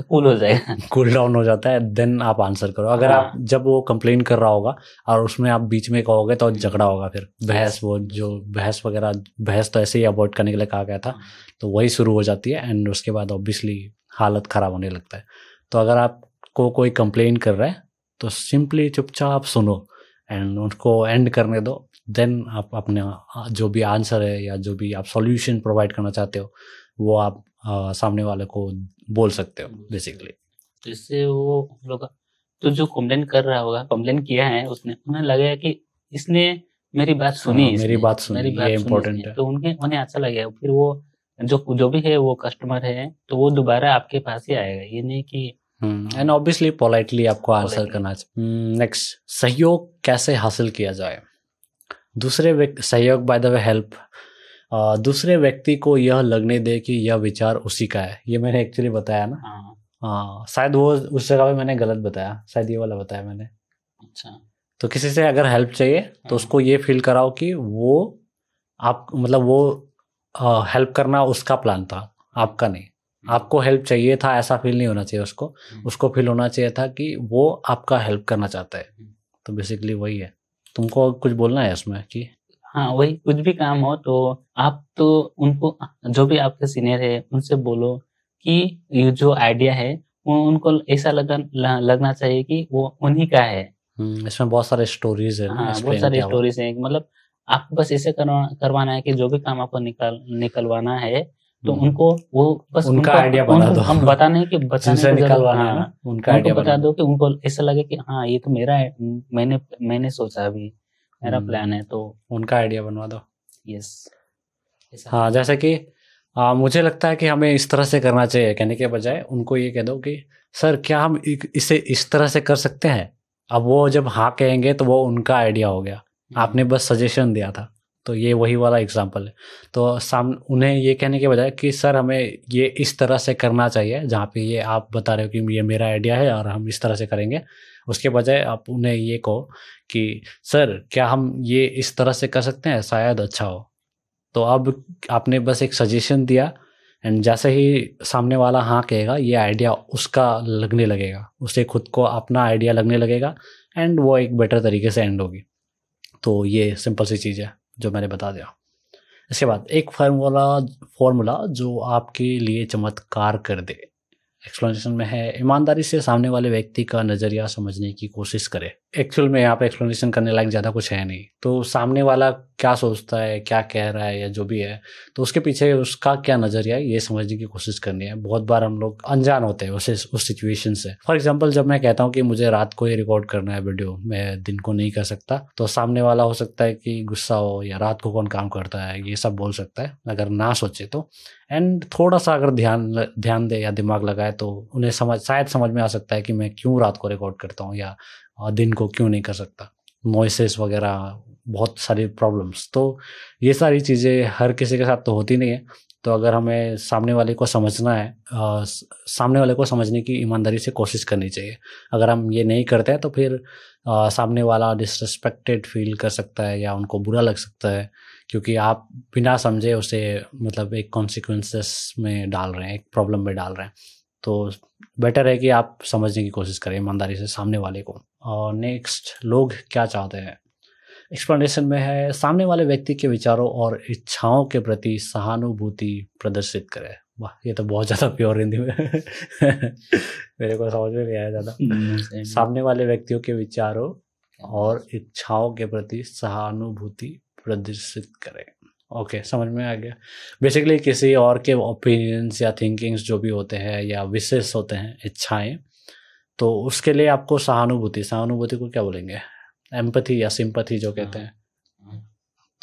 B: कूल हो जाएगा।
A: कूल डाउन हो जाता है देन आप आंसर करो। अगर
B: हाँ।
A: आप जब वो कंप्लेन कर रहा होगा और उसमें आप बीच में कहोगे तो झगड़ा होगा फिर। बहस वो जो बहस वगैरह बहस तो ऐसे ही अवॉइड करने के लिए कहा गया था तो वही शुरू हो जाती है एंड उसके बाद ऑब्वियसली हालत ख़राब होने लगता है। तो अगर आपको कोई कंप्लेन कर रहा है तो सिंपली चुपचाप सुनो एंड उसको एंड करने दो। देन आप अपने जो भी आंसर है या जो भी आप सॉल्यूशन प्रोवाइड करना चाहते हो वो आप आ, सामने वाले को बोल सकते हो बेसिकली
B: तो इससे वो लोग तो जो कंप्लेन कर रहा होगा कंप्लेन किया है उसने उन्हें लगेगा कि इसने मेरी बात सुनी
A: हाँ, मेरी बात सुनी,
B: मेरी बात
A: important
B: इसने।
A: है।
B: तो उनके उन्हें अच्छा लगेगा फिर वो जो जो भी है वो कस्टमर है तो वो दोबारा आपके पास ही आएगा। ये नहीं कि
A: एंड ऑब्वियसली पोलाइटली आपको आंसर करना चाहिए। नेक्स्ट सहयोग कैसे हासिल किया जाए? दूसरे सहयोग बाय द वे हेल्प दूसरे व्यक्ति को यह लगने दे कि यह विचार उसी का है। ये मैंने एक्चुअली बताया ना।
B: हाँ।
A: शायद वो उस जगह पे मैंने गलत बताया। शायद ये वाला बताया मैंने।
B: अच्छा।
A: तो किसी से अगर हेल्प चाहिए तो
B: हाँ।
A: उसको ये फील कराओ कि वो आप मतलब वो हेल्प करना उसका प्लान था आपका नहीं। आपको हेल्प चाहिए था ऐसा फील नहीं होना चाहिए उसको।
B: हम्म।
A: उसको फील होना चाहिए था कि वो आपका हेल्प करना चाहता है।
B: हम्म।
A: तो बेसिकली वही है। तुमको कुछ बोलना है इसमें कि
B: हाँ वही कुछ भी काम हो तो आप तो उनको जो भी आपके सीनियर है उनसे बोलो कि ये जो आइडिया है वो उनको ऐसा लगा ल- लगना चाहिए कि वो उन्हीं का है
A: हम्म, इसमें बहुत सारे स्टोरीज है
B: हाँ बहुत सारी। स्टोरीज है मतलब आपको बस ऐसे करवा करवाना है कि जो भी काम आपको निकाल निकलवाना है तो
A: हम्म।
B: उनको वो बस
A: उनका आइडिया
B: उनको
A: दो।
B: हम बताने की बताने
A: निकलवाना है
B: हाँ,
A: उनका आइडिया
B: बता दो कि उनको ऐसा लगे कि हाँ ये तो मेरा है मैंने मैंने सोचा अभी मेरा
A: हम्म।
B: प्लान है तो
A: उनका आइडिया बनवा दो।
B: यस
A: हाँ जैसे कि आ, मुझे लगता है कि हमें इस तरह से करना चाहिए कहने के बजाय उनको ये कह दो कि सर क्या हम इसे इस तरह से कर सकते हैं? अब वो जब हाँ कहेंगे तो वो उनका आइडिया हो गया। आपने बस सजेशन दिया था तो ये वही वाला एग्ज़ाम्पल है। तो साम उन्हें ये कहने के बजाय कि सर हमें ये इस तरह से करना चाहिए जहाँ पे ये आप बता रहे हो कि ये मेरा आइडिया है और हम इस तरह से करेंगे। उसके बजाय आप उन्हें ये कहो कि, सर, क्या हम ये इस तरह से कर सकते हैं? शायद अच्छा हो। तो अब आपने बस एक सजेशन दिया एंड जैसे ही सामने वाला हाँ कहेगा, ये आइडिया उसका लगने लगेगा। उसे खुद को अपना आइडिया लगने लगेगा एंड वो एक बेटर तरीके से एंड होगी। तो ये सिंपल सी चीज़ है जो मैंने बता दिया। इसके बाद एक फार्मूला फॉर्मूला जो आपके लिए चमत्कार कर दे। एक्सप्लेनेशन में है। ईमानदारी से सामने वाले व्यक्ति का नज़रिया समझने की कोशिश करें। एक्चुअल में यहाँ पे एक्सप्लेनेशन करने लायक ज़्यादा कुछ है नहीं। तो सामने वाला क्या सोचता है, क्या कह रहा है या जो भी है तो उसके पीछे उसका क्या नज़रिया है, ये समझने की कोशिश करनी है। बहुत बार हम लोग अनजान होते हैं उस उस सिचुएशन से। फॉर एग्ज़ाम्पल जब मैं कहता हूँ कि मुझे रात को ही रिकॉर्ड करना है वीडियो मैं दिन को नहीं कर सकता तो सामने वाला हो सकता है कि गुस्सा हो या रात को कौन काम करता है, ये सब बोल सकता है, अगर ना सोचे तो। एंड थोड़ा सा अगर ध्यान ध्यान दे या दिमाग लगाए तो उन्हें समझ, शायद समझ में आ सकता है कि मैं क्यों रात को रिकॉर्ड करता हूँ या दिन को क्यों नहीं कर सकता? नॉइसेस वगैरह बहुत सारी प्रॉब्लम्स तो ये सारी चीज़ें हर किसी के साथ तो होती नहीं है। तो अगर हमें सामने वाले को समझना है स- सामने वाले को समझने की ईमानदारी से कोशिश करनी चाहिए। अगर हम ये नहीं करते हैं तो फिर अ, सामने वाला डिसरिस्पेक्टेड फील कर सकता है या उनको बुरा लग सकता है। क्योंकि आप बिना समझे उसे मतलब एक कॉन्सिक्वेंसेस में डाल रहे हैं एक प्रॉब्लम में डाल रहे हैं। तो बेटर है कि आप समझने की कोशिश करें ईमानदारी से सामने वाले को। और नेक्स्ट लोग क्या चाहते हैं? एक्सप्लेनेशन में है सामने वाले व्यक्ति के विचारों और इच्छाओं के प्रति सहानुभूति प्रदर्शित करें। वाह ये तो बहुत ज़्यादा प्योर हिंदी में। मेरे को समझ में नहीं आया ज़्यादा। सामने वाले व्यक्तियों के विचारों और इच्छाओं के प्रति सहानुभूति प्रदर्शित करें। ओके okay, समझ में आ गया। बेसिकली किसी और के ओपिनियंस या थिंकिंग्स जो भी होते हैं या विशेष होते हैं इच्छाएँ तो उसके लिए आपको सहानुभूति सहानुभूति को क्या बोलेंगे? एम्पथी या सिंपथी जो कहते हैं।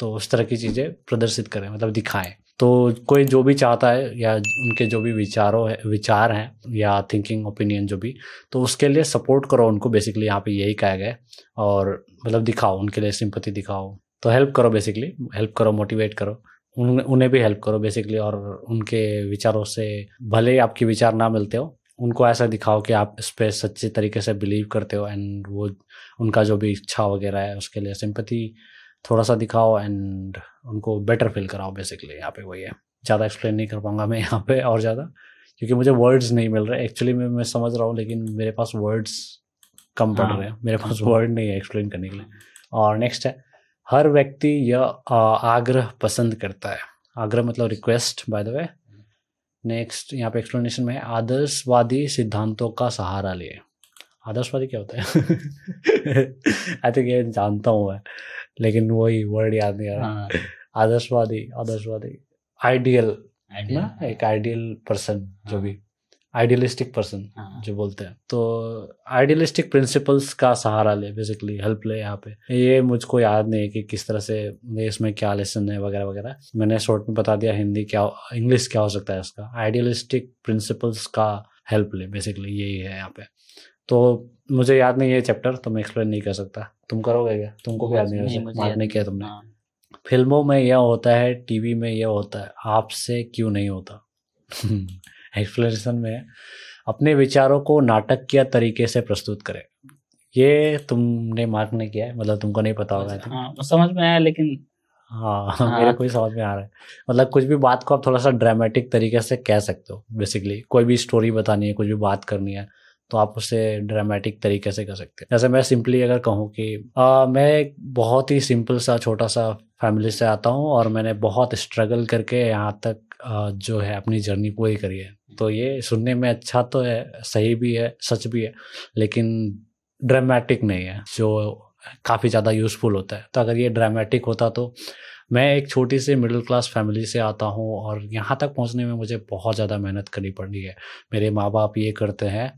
A: तो उस तरह की चीज़ें प्रदर्शित करें मतलब दिखाएँ। तो कोई जो भी चाहता है या उनके जो भी विचारों है विचार हैं या थिंकिंग ओपिनियन जो भी तो उसके लिए सपोर्ट करो उनको। बेसिकली यहाँ पे यही कहा गया है और मतलब दिखाओ उनके लिए सिंपति दिखाओ। तो हेल्प करो बेसिकली हेल्प करो मोटिवेट करो। उन उन्हें भी हेल्प करो बेसिकली और उनके विचारों से भले ही आपके विचार ना मिलते हो उनको ऐसा दिखाओ कि आप इस पर सच्चे तरीके से बिलीव करते हो एंड वो उनका जो भी इच्छा वगैरह है उसके लिए सिंपति थोड़ा सा दिखाओ एंड उनको बेटर फील कराओ बेसिकली यहाँ पे वही है। ज़्यादा एक्सप्लेन नहीं कर पाऊँगा मैं यहाँ पे और ज़्यादा क्योंकि मुझे वर्ड्स नहीं मिल रहे। एक्चुअली मैं मैं समझ रहा हूँ लेकिन मेरे पास वर्ड्स कम पड़
B: हाँ।
A: रहे हैं। मेरे पास वर्ड नहीं है एक्सप्लेन करने के लिए। और नेक्स्ट है हर व्यक्ति यह आग्रह पसंद करता है। आग्रह मतलब request by the way next यहाँ पे एक्सप्लेनेशन में आदर्शवादी सिद्धांतों का सहारा लिए। आदर्शवादी क्या होता है? आई थिंक ये जानता हूँ मैं लेकिन वही वर्ड याद नहीं आ रहा।
B: हाँ।
A: आदर्शवादी आदर्शवादी। आइडियल ना? एक आइडियल पर्सन जो
B: हाँ।
A: भी। आइडियलिस्टिक पर्सन
B: हाँ।
A: जो बोलते हैं। तो आइडियलिस्टिक प्रिंसिपल्स का सहारा ले बेसिकली हेल्प ले यहाँ पे। ये मुझको याद नहीं है कि किस तरह से इसमें क्या लेसन है वगैरह वगैरह। मैंने शॉर्ट में बता दिया हिंदी क्या इंग्लिश क्या हो सकता है इसका। आइडियलिस्टिक प्रिंसिपल्स का हेल्प ले बेसिकली यही है यहाँ पे। तो मुझे याद नहीं है चैप्टर तो मैं एक्सप्लेन नहीं कर सकता। तुम करोगे क्या? तुमको याद नहीं
B: नहीं,
A: है मार्क नहीं किया तुमने?
B: हाँ।
A: फ़िल्मों में यह होता है टीवी में यह होता है आपसे क्यों नहीं होता? एक्सप्लेनेशन में अपने विचारों को नाटकीय तरीके से प्रस्तुत करें। ये तुमने मार्क नहीं किया है मतलब तुमको नहीं पता होगा
B: हाँ समझ में आया लेकिन
A: हाँ
B: हाँ।
A: मेरे को समझ में आ रहा है। मतलब कुछ भी बात को आप थोड़ा सा ड्रामेटिक तरीके से कह सकते हो बेसिकली कोई भी स्टोरी बतानी है कुछ भी बात करनी है तो आप उसे ड्रामेटिक तरीके से कर सकते हैं। जैसे मैं सिंपली अगर कहूँ कि आ, मैं एक बहुत ही सिंपल सा छोटा सा फैमिली से आता हूँ और मैंने बहुत स्ट्रगल करके यहाँ तक आ, जो है अपनी जर्नी पूरी करी है। तो ये सुनने में अच्छा तो है, सही भी है, सच भी है, लेकिन ड्रामेटिक नहीं है, जो काफ़ी ज़्यादा यूज़फुल होता है। तो अगर ये ड्रामेटिक होता तो मैं एक छोटी सी मिडिल क्लास फैमिली से आता हूँ और यहाँ तक पहुँचने में मुझे बहुत ज़्यादा मेहनत करनी पड़ी है। मेरे माँ बाप ये करते हैं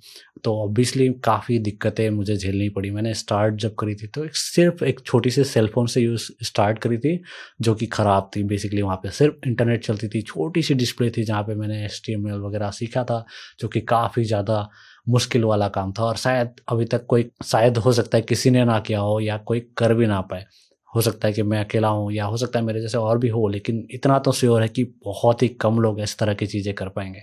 A: तो ऑब्वियसली काफ़ी दिक्कतें मुझे झेलनी पड़ी। मैंने स्टार्ट जब करी थी तो एक सिर्फ़ एक छोटी सी सेलफोन से यूज़ स्टार्ट करी थी, जो कि ख़राब थी। बेसिकली वहाँ पे सिर्फ़ इंटरनेट चलती थी, छोटी सी डिस्प्ले थी जहाँ पे मैंने एस वगैरह सीखा था, जो कि काफ़ी ज़्यादा मुश्किल वाला काम था। और शायद अभी तक कोई, शायद हो सकता है किसी ने ना किया हो या कोई कर भी ना पाए। हो सकता है कि मैं अकेला हूँ या हो सकता है मेरे जैसे और भी हो, लेकिन इतना तो श्योर है कि बहुत ही कम लोग इस तरह की चीज़ें कर पाएँगे।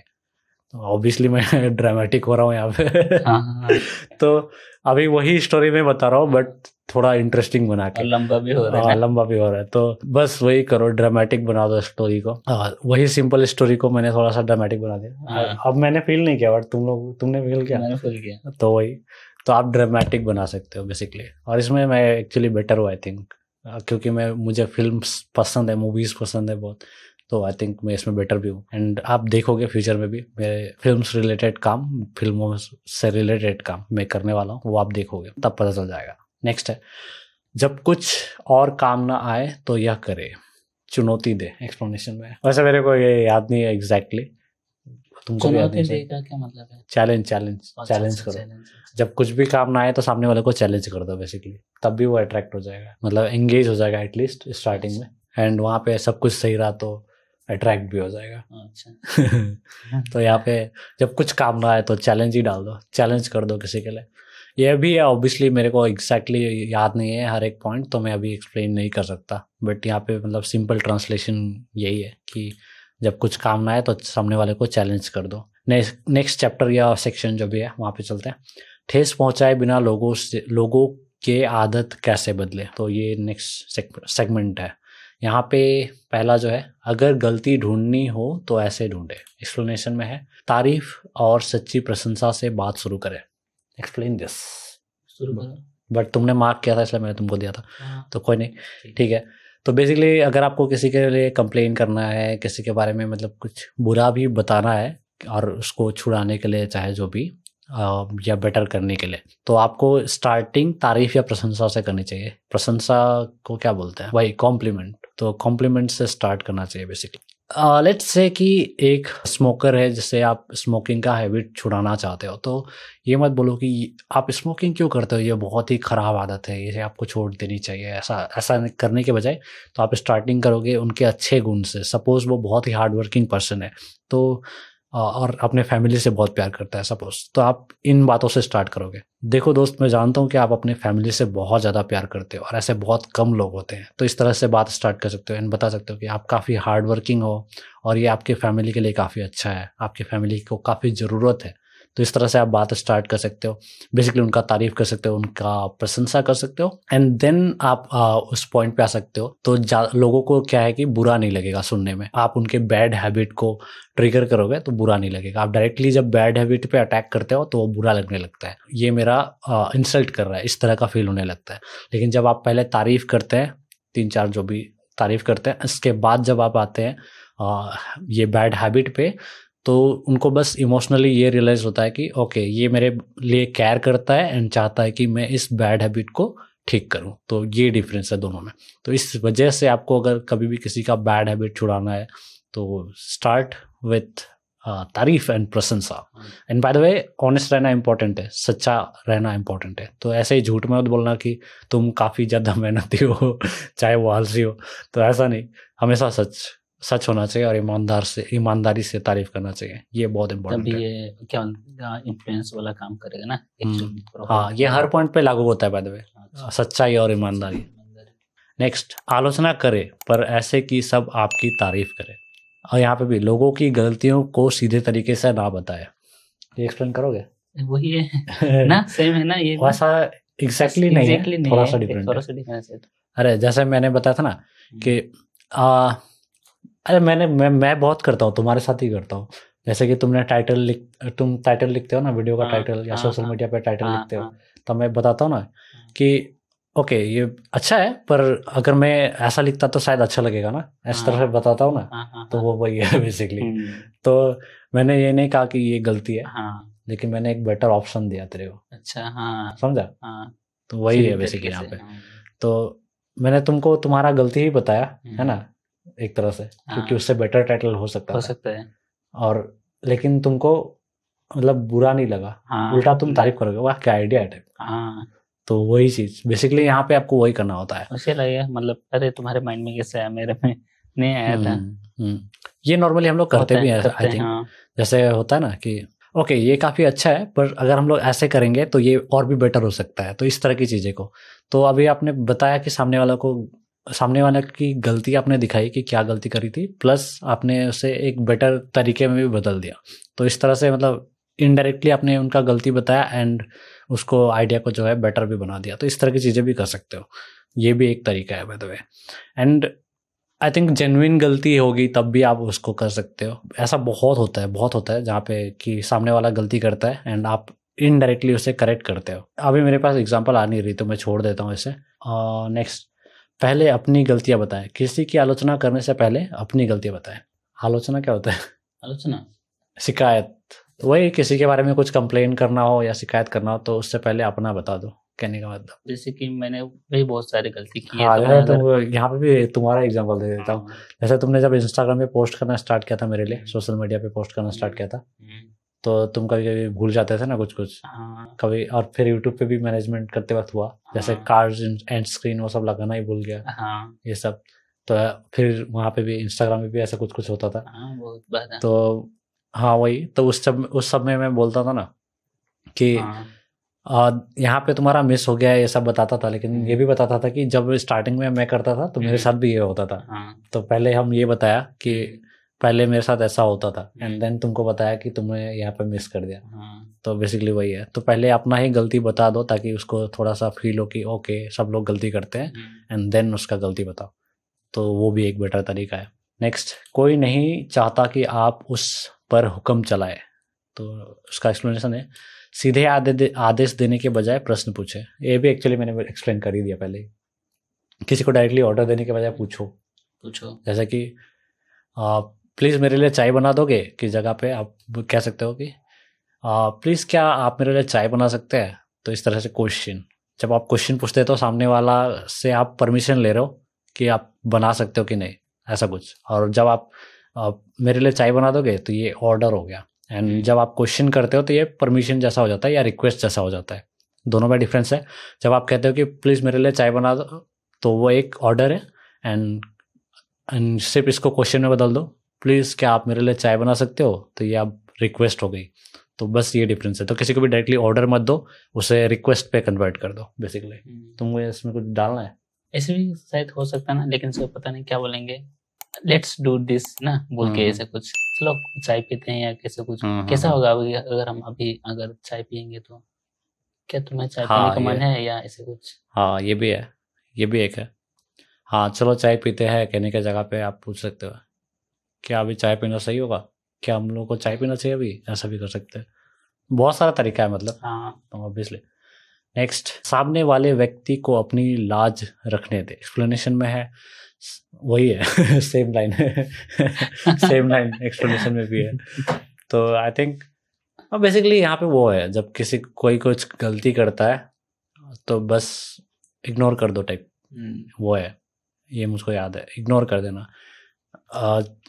A: तो ऑब्वियसली मैं ड्रामेटिक हो रहा हूँ यहाँ पे। हाँ, हाँ, हाँ। तो अभी वही स्टोरी में बता रहा हूँ बट थोड़ा इंटरेस्टिंग बना के।
B: लंबा भी हो रहा है।
A: लंबा भी हो रहा है। तो बस वही करो ड्रामेटिक बना दो स्टोरी को। आ, वही सिंपल स्टोरी को मैंने थोड़ा सा ड्रामेटिक बना दिया। अब मैंने फील नहीं किया बट तुम लोग तुमने फील किया?
B: मैंने फील किया।
A: तो वही। तो आप ड्रामेटिक बना सकते हो बेसिकली और इसमें मैं एक्चुअली बेटर हूँ आई थिंक क्योंकि मैं मुझे फ़िल्म पसंद है मूवीज़ पसंद है बहुत। तो आई थिंक मैं इसमें बेटर भी हूँ। एंड आप देखोगे फ्यूचर में भी मेरे फ़िल्म रिलेटेड काम फ़िल्मों से रिलेटेड काम मैं करने वाला हूँ वो आप देखोगे तब पता चल जाएगा। नेक्स्ट है जब कुछ और काम ना आए तो यह करे चुनौती दे एक्सप्लेनेशन में। वैसे मेरे को ये याद नहीं है एग्जैक्टली
B: तुमको भी याद नहीं क्या मतलब है?
A: चैलेंज चैलेंज चैलेंज करो। जब कुछ भी काम ना आए तो सामने वाले को चैलेंज कर दो बेसिकली तब भी वो अट्रैक्ट हो जाएगा। मतलब एंगेज हो जाएगा एटलीस्ट स्टार्टिंग में। एंड वहाँ पे सब कुछ सही रहा तो अट्रैक्ट भी हो जाएगा। अच्छा। तो यहाँ पे जब कुछ काम ना आए तो चैलेंज ही डाल दो। चैलेंज कर दो किसी के लिए। यह भी है ऑब्वियसली मेरे को एग्जैक्टली exactly याद नहीं है हर एक पॉइंट तो मैं अभी एक्सप्लेन नहीं कर सकता। बट यहाँ पे मतलब सिंपल ट्रांसलेशन यही है कि जब कुछ काम ना आए तो सामने वाले को चैलेंज कर दो। नेक्स्ट चैप्टर या सेक्शन जो भी है वहाँ पे चलते हैं। ठेस पहुँचाए बिना लोगों से लोगों के आदत कैसे बदले? तो ये नेक्स्ट सेगमेंट है। यहाँ पे पहला जो है अगर गलती ढूंढनी हो तो ऐसे ढूंढे। एक्सप्लेनेशन में है तारीफ़ और सच्ची प्रशंसा से बात शुरू करें। एक्सप्लेन दिस बट तुमने मार्क किया था इसलिए मैंने तुमको दिया था। हाँ। तो कोई नहीं ठीक। है। तो बेसिकली अगर आपको किसी के लिए कंप्लेन करना है किसी के बारे में मतलब कुछ बुरा भी बताना है और उसको छुड़ाने के लिए चाहे जो भी या बेटर करने के लिए। तो आपको स्टार्टिंग तारीफ़ या प्रशंसा से करनी चाहिए। प्रशंसा को क्या बोलते हैं? वही कॉम्प्लीमेंट तो कॉम्प्लीमेंट से स्टार्ट करना चाहिए बेसिकली लेट्स से कि एक स्मोकर है जिससे आप स्मोकिंग का हैबिट छुड़ाना चाहते हो तो ये मत बोलो कि आप स्मोकिंग क्यों करते हो? ये बहुत ही ख़राब आदत है ये आपको छोड़ देनी चाहिए। ऐसा ऐसा करने के बजाय तो आप स्टार्टिंग करोगे उनके अच्छे गुण से। सपोज़ वो बहुत ही हार्ड वर्किंग पर्सन है तो और अपने फैमिली से बहुत प्यार करता है सपोज़ तो आप इन बातों से स्टार्ट करोगे। देखो दोस्त, मैं जानता हूँ कि आप अपने फैमिली से बहुत ज़्यादा प्यार करते हो और ऐसे बहुत कम लोग होते हैं। तो इस तरह से बात स्टार्ट कर सकते हो एंड बता सकते हो कि आप काफ़ी हार्ड वर्किंग हो और ये आपके फैमिली के लिए काफ़ी अच्छा है। आपकी फैमिली को काफ़ी ज़रूरत है। तो इस तरह से आप बात स्टार्ट कर सकते हो। बेसिकली उनका तारीफ़ कर सकते हो उनका प्रशंसा कर सकते हो। एंड देन आप आ, उस पॉइंट पे आ सकते हो। तो लोगों को क्या है कि बुरा नहीं लगेगा सुनने में। आप उनके बैड हैबिट को ट्रिगर करोगे तो बुरा नहीं लगेगा। आप डायरेक्टली जब बैड हैबिट पे अटैक करते हो तो वो बुरा लगने लगता है। ये मेरा इंसल्ट कर रहा है। इस तरह का फील होने लगता है। लेकिन जब आप पहले तारीफ़ करते हैं तीन चार जो भी तारीफ़ करते हैं इसके बाद जब आप आते हैं आ, ये बैड हैबिट पे तो उनको बस इमोशनली ये रियलाइज़ होता है कि ओके ये मेरे लिए केयर करता है एंड चाहता है कि मैं इस बैड हैबिट को ठीक करूँ। तो ये डिफरेंस है दोनों में। तो इस वजह से आपको अगर कभी भी किसी का बैड हैबिट छुड़ाना है तो स्टार्ट विथ तारीफ़ एंड प्रशंसा। And by the way honest रहना इंपॉर्टेंट है, सच्चा रहना इंपॉर्टेंट है। तो ऐसे ही झूठ में मत बोलना कि तुम काफ़ी ज़्यादा मेहनती हो, चाहे वो आलसी हो। तो ऐसा नहीं, हमेशा सच सच होना चाहिए और ईमानदार से ईमानदारी से तारीफ़ करना चाहिए। ये बहुत इम्पोर्टेंट
B: है। ये क्या इन्फ्लुएंस वाला काम करेगा ना
A: हम्म। हाँ ये हर पॉइंट पे लागू होता है बाय द वे सच्चाई और ईमानदारी। नेक्स्ट आलोचना करे पर ऐसे कि सब आपकी तारीफ़ करे। और यहाँ पे भी लोगों की गलतियों को सीधे तरीके से ना बताए। ये एक्सप्लेन करोगे?
B: वही है। ना सेम है ना ये
A: वैसा एग्जैक्टली exactly नहीं है थोड़ा सा डिफरेंट अरे जैसे मैंने बताया था ना हम्म। कि अरे मैंने मैं मैं बहुत करता हूँ तुम्हारे साथ ही करता हूँ। जैसे कि तुमने टाइटल लिख तुम टाइटल लिखते हो ना वीडियो का टाइटल हाँ, या सोशल हाँ, मीडिया पे टाइटल हाँ, लिखते हो तो मैं बताता हूँ ना कि ओके ये अच्छा है पर अगर मैं ऐसा लिखता तो शायद अच्छा लगेगा ना। इस तरह से बताता हूँ ना तो वो वही है बेसिकली हम्म। तो मैंने ये नहीं कहा कि ये गलती है लेकिन मैंने एक बेटर ऑप्शन दिया तेरे को।
B: अच्छा हाँ।
A: समझा? तो वही है बेसिकली यहाँ पे।
B: हाँ।
A: तो मैंने तुमको तुम्हारा गलती ही बताया है
B: हम्म,
A: ना? एक तरह से क्योंकि
B: हाँ।
A: उससे बेटर टाइटल हो सकता
B: हो सकता है।
A: और लेकिन तुमको मतलब बुरा नहीं लगा।
B: हाँ।
A: उल्टा तुम तारीफ़ करोगे वाह क्या आइडिया है।
B: हाँ।
A: तो वही चीज़ बेसिकली यहाँ पे आपको वही करना होता है।
B: उसे लगेगा मतलब अरे तुम्हारे माइंड में कैसे आया? मेरे में नहीं आया था।
A: हम्म, हम्म। ये नॉर्मली हम लोग करते भी
B: है,
A: आई थिंक जैसे होता है ना कि ओके ये काफ़ी अच्छा है पर अगर हम लोग ऐसे करेंगे तो ये और भी बेटर हो सकता है। तो इस तरह की चीज़ें को। तो अभी आपने बताया कि सामने वाला को सामने वाले की गलती आपने दिखाई कि क्या गलती करी थी प्लस आपने उसे एक बेटर तरीके में भी बदल दिया। तो इस तरह से मतलब इनडायरेक्टली आपने उनका गलती बताया एंड उसको आइडिया को जो है बेटर भी बना दिया। तो इस तरह की चीज़ें भी कर सकते हो। ये भी एक तरीका है by the way and I think genuine गलती होगी तब भी आप उसको कर सकते हो। ऐसा बहुत होता है, बहुत होता है जहाँ पे कि सामने वाला गलती करता है एंड आप इनडायरेक्टली उसे करेक्ट करते हो। अभी मेरे पास एग्ज़ाम्पल आ नहीं रही तो मैं छोड़ देता हूँ इसे। नेक्स्ट पहले अपनी गलतियाँ बताएँ। किसी की आलोचना करने से पहले अपनी गलतियाँ बताएँ। आलोचना क्या होता है?
B: आलोचना?
A: शिकायत। तो वही किसी के बारे में कुछ कंप्लेन करना हो या शिकायत करना हो तो उससे पहले अपना बता दो कहने का मतलब।
B: जैसे कि मैंने भी बहुत सारी गलती की है
A: हाँ
B: तो अगर-
A: यहाँ पे भी तुम्हारा एग्जांपल दे देता हूँ।
B: हाँ,
A: जैसे तुमने जब इंस्टाग्राम पे पोस्ट करना स्टार्ट किया था मेरे लिए
B: हम्म।
A: सोशल मीडिया पे पोस्ट करना स्टार्ट किया था
B: हम्म,
A: तो तुम कभी कभी भूल जाते थे ना कुछ कुछ?
B: हाँ।
A: कभी और फिर यूट्यूब पे भी मैनेजमेंट करते वक्त हुआ।
B: हाँ। जैसे।
A: कार्ड्स एंड स्क्रीन वो सब लगाना ही भूल गया।
B: हाँ।
A: ये सब। तो फिर वहाँ पे भी इंस्टाग्राम पे भी ऐसा कुछ कुछ होता था।
B: हाँ बहुत बात
A: तो हाँ वही। तो उस सब उस सब में मैं बोलता था ना कि
B: हाँ,
A: यहाँ पे तुम्हारा मिस हो गया ये सब बताता था। लेकिन ये भी बताता था कि जब स्टार्टिंग में मैं करता था तो मेरे
B: हम्म।
A: साथ भी ये होता था।
B: हाँ।
A: तो पहले हम ये बताया कि पहले मेरे साथ ऐसा होता था एंड
B: हम्म।
A: देन तुमको बताया कि तुमने यहाँ पे मिस कर दिया।
B: हाँ।
A: तो बेसिकली वही है। तो पहले अपना ही गलती बता दो ताकि उसको थोड़ा सा फील हो कि ओके सब लोग गलती करते हैं
B: हम्म,
A: एंड देन उसका गलती बताओ। तो वो भी एक बेटर तरीका है। नेक्स्ट कोई नहीं चाहता कि आप उस पर हुक्म चलाए। तो उसका एक्सप्लेनेशन है। सीधे आदे आदेश देने के बजाय प्रश्न पूछे। ये भी एक्चुअली मैंने एक्सप्लेन कर ही दिया पहले किसी को डायरेक्टली ऑर्डर देने के बजाय पूछो।
B: पूछो।
A: जैसे कि प्लीज़ मेरे लिए चाय बना दोगे? किस जगह पे आप कह सकते हो कि प्लीज़ क्या आप मेरे लिए चाय बना सकते हैं? तो इस तरह से क्वेश्चन जब आप क्वेश्चन पूछते हैं तो सामने वाला से आप परमिशन ले रहे हो कि आप बना सकते हो कि नहीं ऐसा कुछ। और जब आप आप मेरे लिए चाय बना दोगे तो ये ऑर्डर हो गया। एंड जब आप क्वेश्चन करते हो तो ये परमिशन जैसा हो जाता है या रिक्वेस्ट जैसा हो जाता है। दोनों में डिफरेंस है। जब आप कहते हो कि प्लीज़ मेरे लिए चाय बना दो तो वो एक ऑर्डर है। एंड एंड सिर्फ़ इसको क्वेश्चन में बदल दो। प्लीज़ क्या आप मेरे लिए चाय बना सकते हो? तो ये आप रिक्वेस्ट हो गई। तो बस ये डिफरेंस है। तो किसी को भी डायरेक्टली ऑर्डर मत दो उसे रिक्वेस्ट पे कन्वर्ट कर दो बेसिकली
B: हम्म,
A: तुमको इसमें कुछ डालना है?
B: ऐसे भी शायद हो सकता है ना लेकिन सब पता नहीं क्या बोलेंगे। लेट्स डू दिस ना बोल के
A: हम्म।
B: ऐसे कुछ। चलो चाय पीते हैं या कैसे कुछ।
A: हम्म,
B: कैसा। होगा अभी अगर हम अभी अगर चाय पियेंगे तो? क्या तुम्हें चाय
A: हाँ,
B: पीने का मन है या ऐसे कुछ?
A: हाँ ये भी है। ये भी एक है। हाँ चलो चाय पीते हैं कहने की जगह पे आप पूछ सकते हो। क्या अभी चाय पीना सही होगा? क्या हम लोग को चाय पीना चाहिए अभी? ऐसा भी कर सकते हैं। बहुत सारा तरीका है मतलब।
B: हाँ।
A: ऑब्वियसली नेक्स्ट सामने वाले व्यक्ति को अपनी लाज रखने दे। एक्सप्लेनेशन में है। वही है। सेम लाइन है। सेम लाइन एक्सप्लेनेशन में भी है। तो आई थिंक बेसिकली यहाँ पे वो है। जब किसी कोई कुछ गलती करता है तो बस इग्नोर कर दो टाइप
B: हम्म,
A: वो है। ये मुझको याद है। इग्नोर कर देना।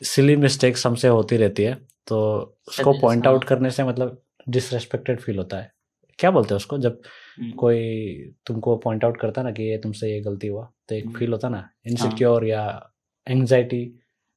A: सिली मिस्टेक्स हमसे होती रहती है तो उसको पॉइंट आउट
B: हाँ।
A: करने से मतलब डिसरेस्पेक्टेड फील होता है। क्या बोलते हैं उसको? जब
B: हम्म,
A: कोई तुमको पॉइंट आउट करता है ना कि ये तुमसे ये गलती हुआ तो एक
B: हम्म।
A: फील होता है ना इनसिक्योर या एंगजाइटी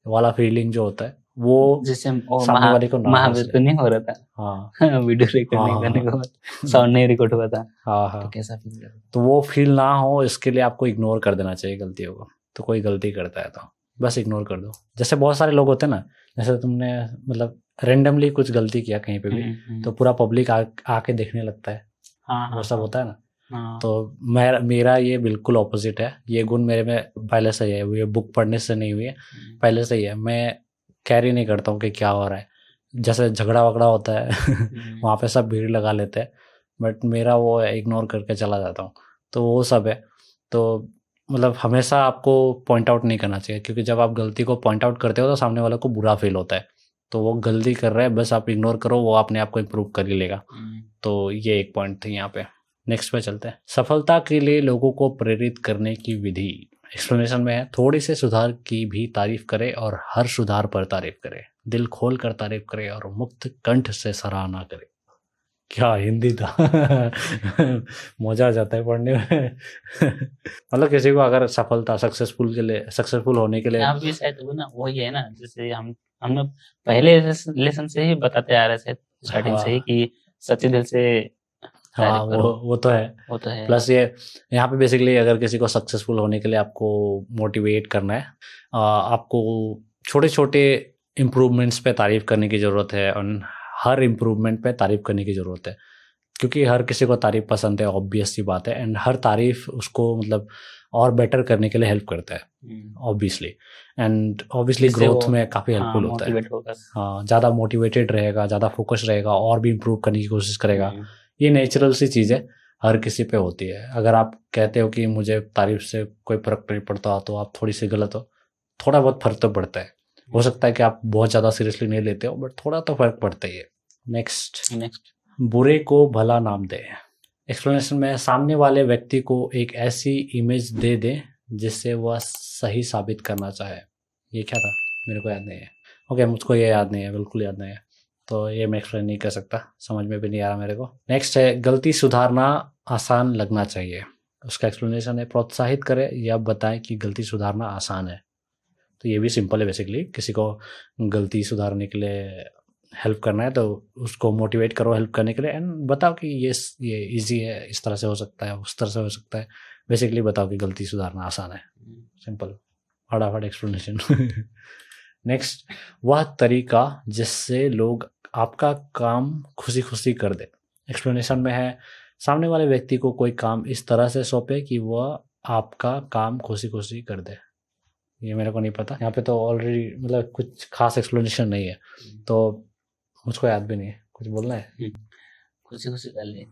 A: वाला फीलिंग जो होता है वो
B: जैसे
A: सामने वाले को
B: महावीर तो नहीं हो रहा था।
A: हाँ।
B: वीडियो रिकॉर्ड
A: हाँ,
B: करने
A: हाँ,
B: के बाद। साउंड नहीं रिकॉर्ड हुआ था।
A: हाँ
B: तो
A: हाँ
B: कैसा फील
A: तो वो फील ना हो इसके लिए आपको इग्नोर कर देना चाहिए गलतियों को। तो कोई गलती करता है तो। बस इग्नोर कर दो। जैसे बहुत सारे लोग होते हैं ना जैसे तुमने मतलब रेंडमली कुछ गलती किया कहीं पे भी तो पूरा पब्लिक आके देखने लगता है।
B: हाँ
A: वो सब होता है ना।
B: हाँ।
A: तो मैं मेरा ये बिल्कुल ऑपोजिट है। ये गुण मेरे में पहले से ही है। ये बुक पढ़ने से नहीं हुई है
B: हम्म,
A: पहले से ही है। मैं कैरी नहीं करता हूँ कि क्या हो रहा है। जैसे झगड़ा वगड़ा होता है
B: हम्म,
A: वहाँ पे सब भीड़ लगा लेते हैं। बट मेरा वो इग्नोर करके चला जाता हूँ। तो वो सब है। तो मतलब हमेशा आपको पॉइंट आउट नहीं करना चाहिए क्योंकि जब आप गलती को पॉइंट आउट करते हो तो सामने वाले को बुरा फील होता है। तो वो गलती कर रहा है बस आप इग्नोर करो वो अपने आप को इम्प्रूव कर ही लेगा।
B: हम्म,
A: तो ये एक पॉइंट थी यहाँ पे। नेक्स्ट पे चलते हैं। सफलता के लिए लोगों को प्रेरित करने की विधि। एक्सप्लेनेशन में है थोड़ी से सुधार की भी तारीफ़ करे और हर सुधार पर तारीफ़ करे। दिल खोल कर तारीफ़ करे और मुक्त कंठ से सराहना करे। क्या हिंदी था? मज़ा आ जाता है पढ़ने में। मतलब किसी को अगर सफलता सक्सेसफुल के लिए सक्सेसफुल होने के लिए
B: यहाँ भी शायद वो ना वही है ना जैसे हम हम लोग पहले लेसन से ही बताते आ रहे थे स्टार्टिंग से ही
A: हाँ।
B: कि सच्चे दिल से
A: हाँ वो वो तो है।
B: वो तो है।
A: प्लस ये यहाँ पे बेसिकली अगर किसी को सक्सेसफुल होने के लिए आपको मोटिवेट करना है आ, आपको छोटे छोटे इम्प्रूवमेंट्स पे तारीफ़ करने की ज़रूरत है और हर इम्प्रूवमेंट पे तारीफ़ करने की ज़रूरत है। क्योंकि हर किसी को तारीफ़ पसंद है ऑब्वियस सी बात है एंड हर तारीफ़ उसको मतलब और बेटर करने के लिए हेल्प करता है
B: हम्म,
A: ऑब्वियसली एंड ऑब्वियसली ग्रोथ में काफ़ी हेल्पफुल हाँ,
B: होता है।
A: हाँ ज़्यादा मोटिवेटेड रहेगा ज़्यादा फोकस रहेगा और भी इम्प्रूव करने की कोशिश करेगा।
B: हम्म,
A: ये नेचुरल सी चीज़ है हर किसी पे होती है। अगर आप कहते हो कि मुझे तारीफ़ से कोई फ़र्क नहीं पड़ता तो आप थोड़ी सी गलत हो। थोड़ा बहुत फ़र्क तो पड़ता है। हो सकता है कि आप बहुत ज़्यादा सीरियसली नहीं लेते हो बट थोड़ा तो फ़र्क पड़ता ही है। नेक्स्ट
B: नेक्स्ट
A: बुरे को भला नाम दे। एक्सप्लेनेशन में सामने वाले व्यक्ति को एक ऐसी इमेज दे दे जिससे वह सही साबित करना चाहे। ये क्या था? मेरे को याद नहीं है। ओके okay, मुझको ये याद नहीं है बिल्कुल याद नहीं है। तो ये मैं एक्सप्लेन नहीं कर सकता। समझ में भी नहीं आ रहा मेरे को। नेक्स्ट है गलती सुधारना आसान लगना चाहिए। उसका एक्सप्लेनेशन है प्रोत्साहित करें या बताएँ कि गलती सुधारना आसान है। तो ये भी सिंपल है बेसिकली किसी को गलती सुधारने के लिए हेल्प करना है तो उसको मोटिवेट करो हेल्प करने के लिए एंड बताओ कि ये ये इजी है इस तरह से हो सकता है उस तरह से हो सकता है। बेसिकली बताओ कि गलती सुधारना आसान है। सिंपल फटाफट एक्सप्लेनेशन नेक्स्ट वह तरीका जिससे लोग आपका काम खुशी खुशी कर दे। एक्सप्लेनेशन में है सामने वाले व्यक्ति को कोई काम इस तरह से सौंपे कि वह आपका काम खुशी खुशी कर दे। ये मेरे को नहीं पता। यहाँ पे तो ऑलरेडी मतलब कुछ खास एक्सप्लेनेशन नहीं है। तो मुझको याद भी नहीं है। कुछ बोलना है?
B: खुशी खुशी कर ले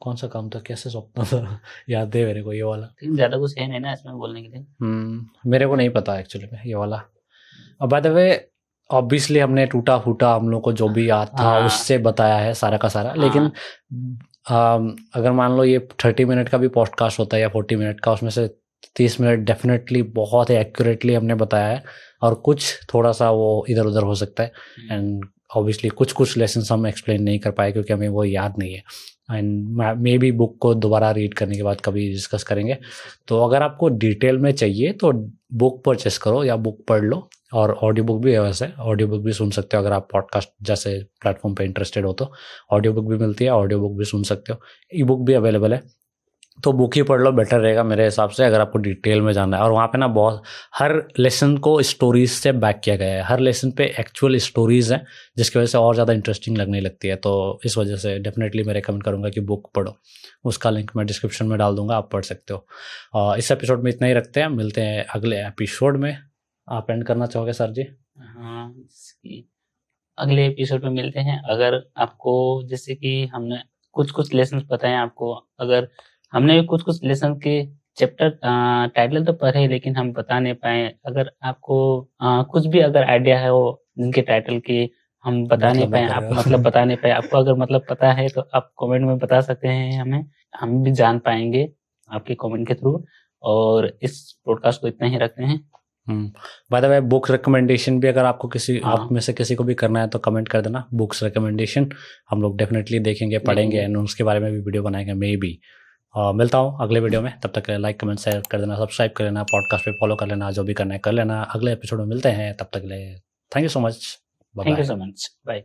A: कौन सा काम था? कैसे सौंपना था? याद है मेरे को ये वाला।
B: लेकिन ज़्यादा कुछ है नहीं ना इसमें बोलने के लिए।
A: हम्म मेरे को नहीं पता एक्चुअली में ये वाला। अब बाय द वे ऑब्वियसली हमने टूटा फूटा हम लोग को जो भी याद था
B: हाँ।
A: उससे बताया है सारा का सारा।
B: हाँ।
A: लेकिन अम, अगर मान लो ये थर्टी मिनट का भी पॉडकास्ट होता है या फोर्टी मिनट का उसमें से तीस मिनट डेफिनेटली बहुत ही एक्यूरेटली हमने बताया है। और कुछ थोड़ा सा वो इधर उधर हो सकता है। एंड ऑब्वियसली कुछ कुछ लेसन हम एक्सप्लेन नहीं कर पाए क्योंकि हमें वो याद नहीं है। एंड मे बी बुक को दोबारा रीड करने के बाद कभी डिस्कस करेंगे। तो अगर आपको डिटेल में चाहिए तो बुक परचेस करो या बुक पढ़ लो और ऑडियो बुक भी है। वैसे ऑडियो बुक भी सुन सकते हो अगर आप पॉडकास्ट जैसे प्लेटफॉर्म पे इंटरेस्टेड हो तो। ऑडियो बुक भी मिलती है ऑडियो बुक भी सुन सकते हो। ई बुक भी अवेलेबल है। तो बुक ही पढ़ लो बेटर रहेगा मेरे हिसाब से, अगर आपको डिटेल में जाना है। और वहाँ पे ना बहुत, हर लेसन को स्टोरीज से बैक किया गया है। हर लेसन पे एक्चुअल स्टोरीज हैं, जिसकी वजह से और ज़्यादा इंटरेस्टिंग लगने लगती है। तो इस वजह से डेफिनेटली मैं रिकमेंड करूँगा कि बुक पढ़ो। उसका लिंक मैं डिस्क्रिप्शन में डाल दूँगा, आप पढ़ सकते हो। और इस एपिसोड में इतना ही रखते हैं। मिलते हैं अगले एपिसोड में। आप एंड करना चाहोगे सर जी?
B: हाँ अगले एपिसोड में मिलते हैं। अगर आपको, जैसे कि हमने कुछ कुछ लेसन बताए आपको, अगर हमने कुछ कुछ लेसन के चैप्टर टाइटल तो पढ़े लेकिन हम बता नहीं पाए। अगर आपको आ, कुछ भी अगर आइडिया है वो जिनके टाइटल के हम बता नहीं
A: मतलब
B: पाए आप मतलब बता नहीं पाए। आपको अगर मतलब पता है तो आप कमेंट में बता सकते हैं हमें। हम भी जान पाएँगे आपके कमेंट के थ्रू और इस पॉडकास्ट को इतना ही रखते हैं।
A: By the way book recommendation भी अगर आपको किसी
B: हाँ।
A: आप में से किसी को भी करना है तो कमेंट कर देना। बुक्स रिकमेंडेशन हम लोग डेफिनेटली देखेंगे पढ़ेंगे एंड उसके बारे में भी वीडियो बनाएँगे मे बी मिलता हूँ अगले वीडियो में। तब तक लाइक कमेंट शेयर कर देना सब्सक्राइब कर लेना पॉडकास्ट पे फॉलो कर लेना, जो भी करना है कर लेना। अगले एपिसोड में मिलते हैं। तब तक लिए thank you so much
B: thank you so much bye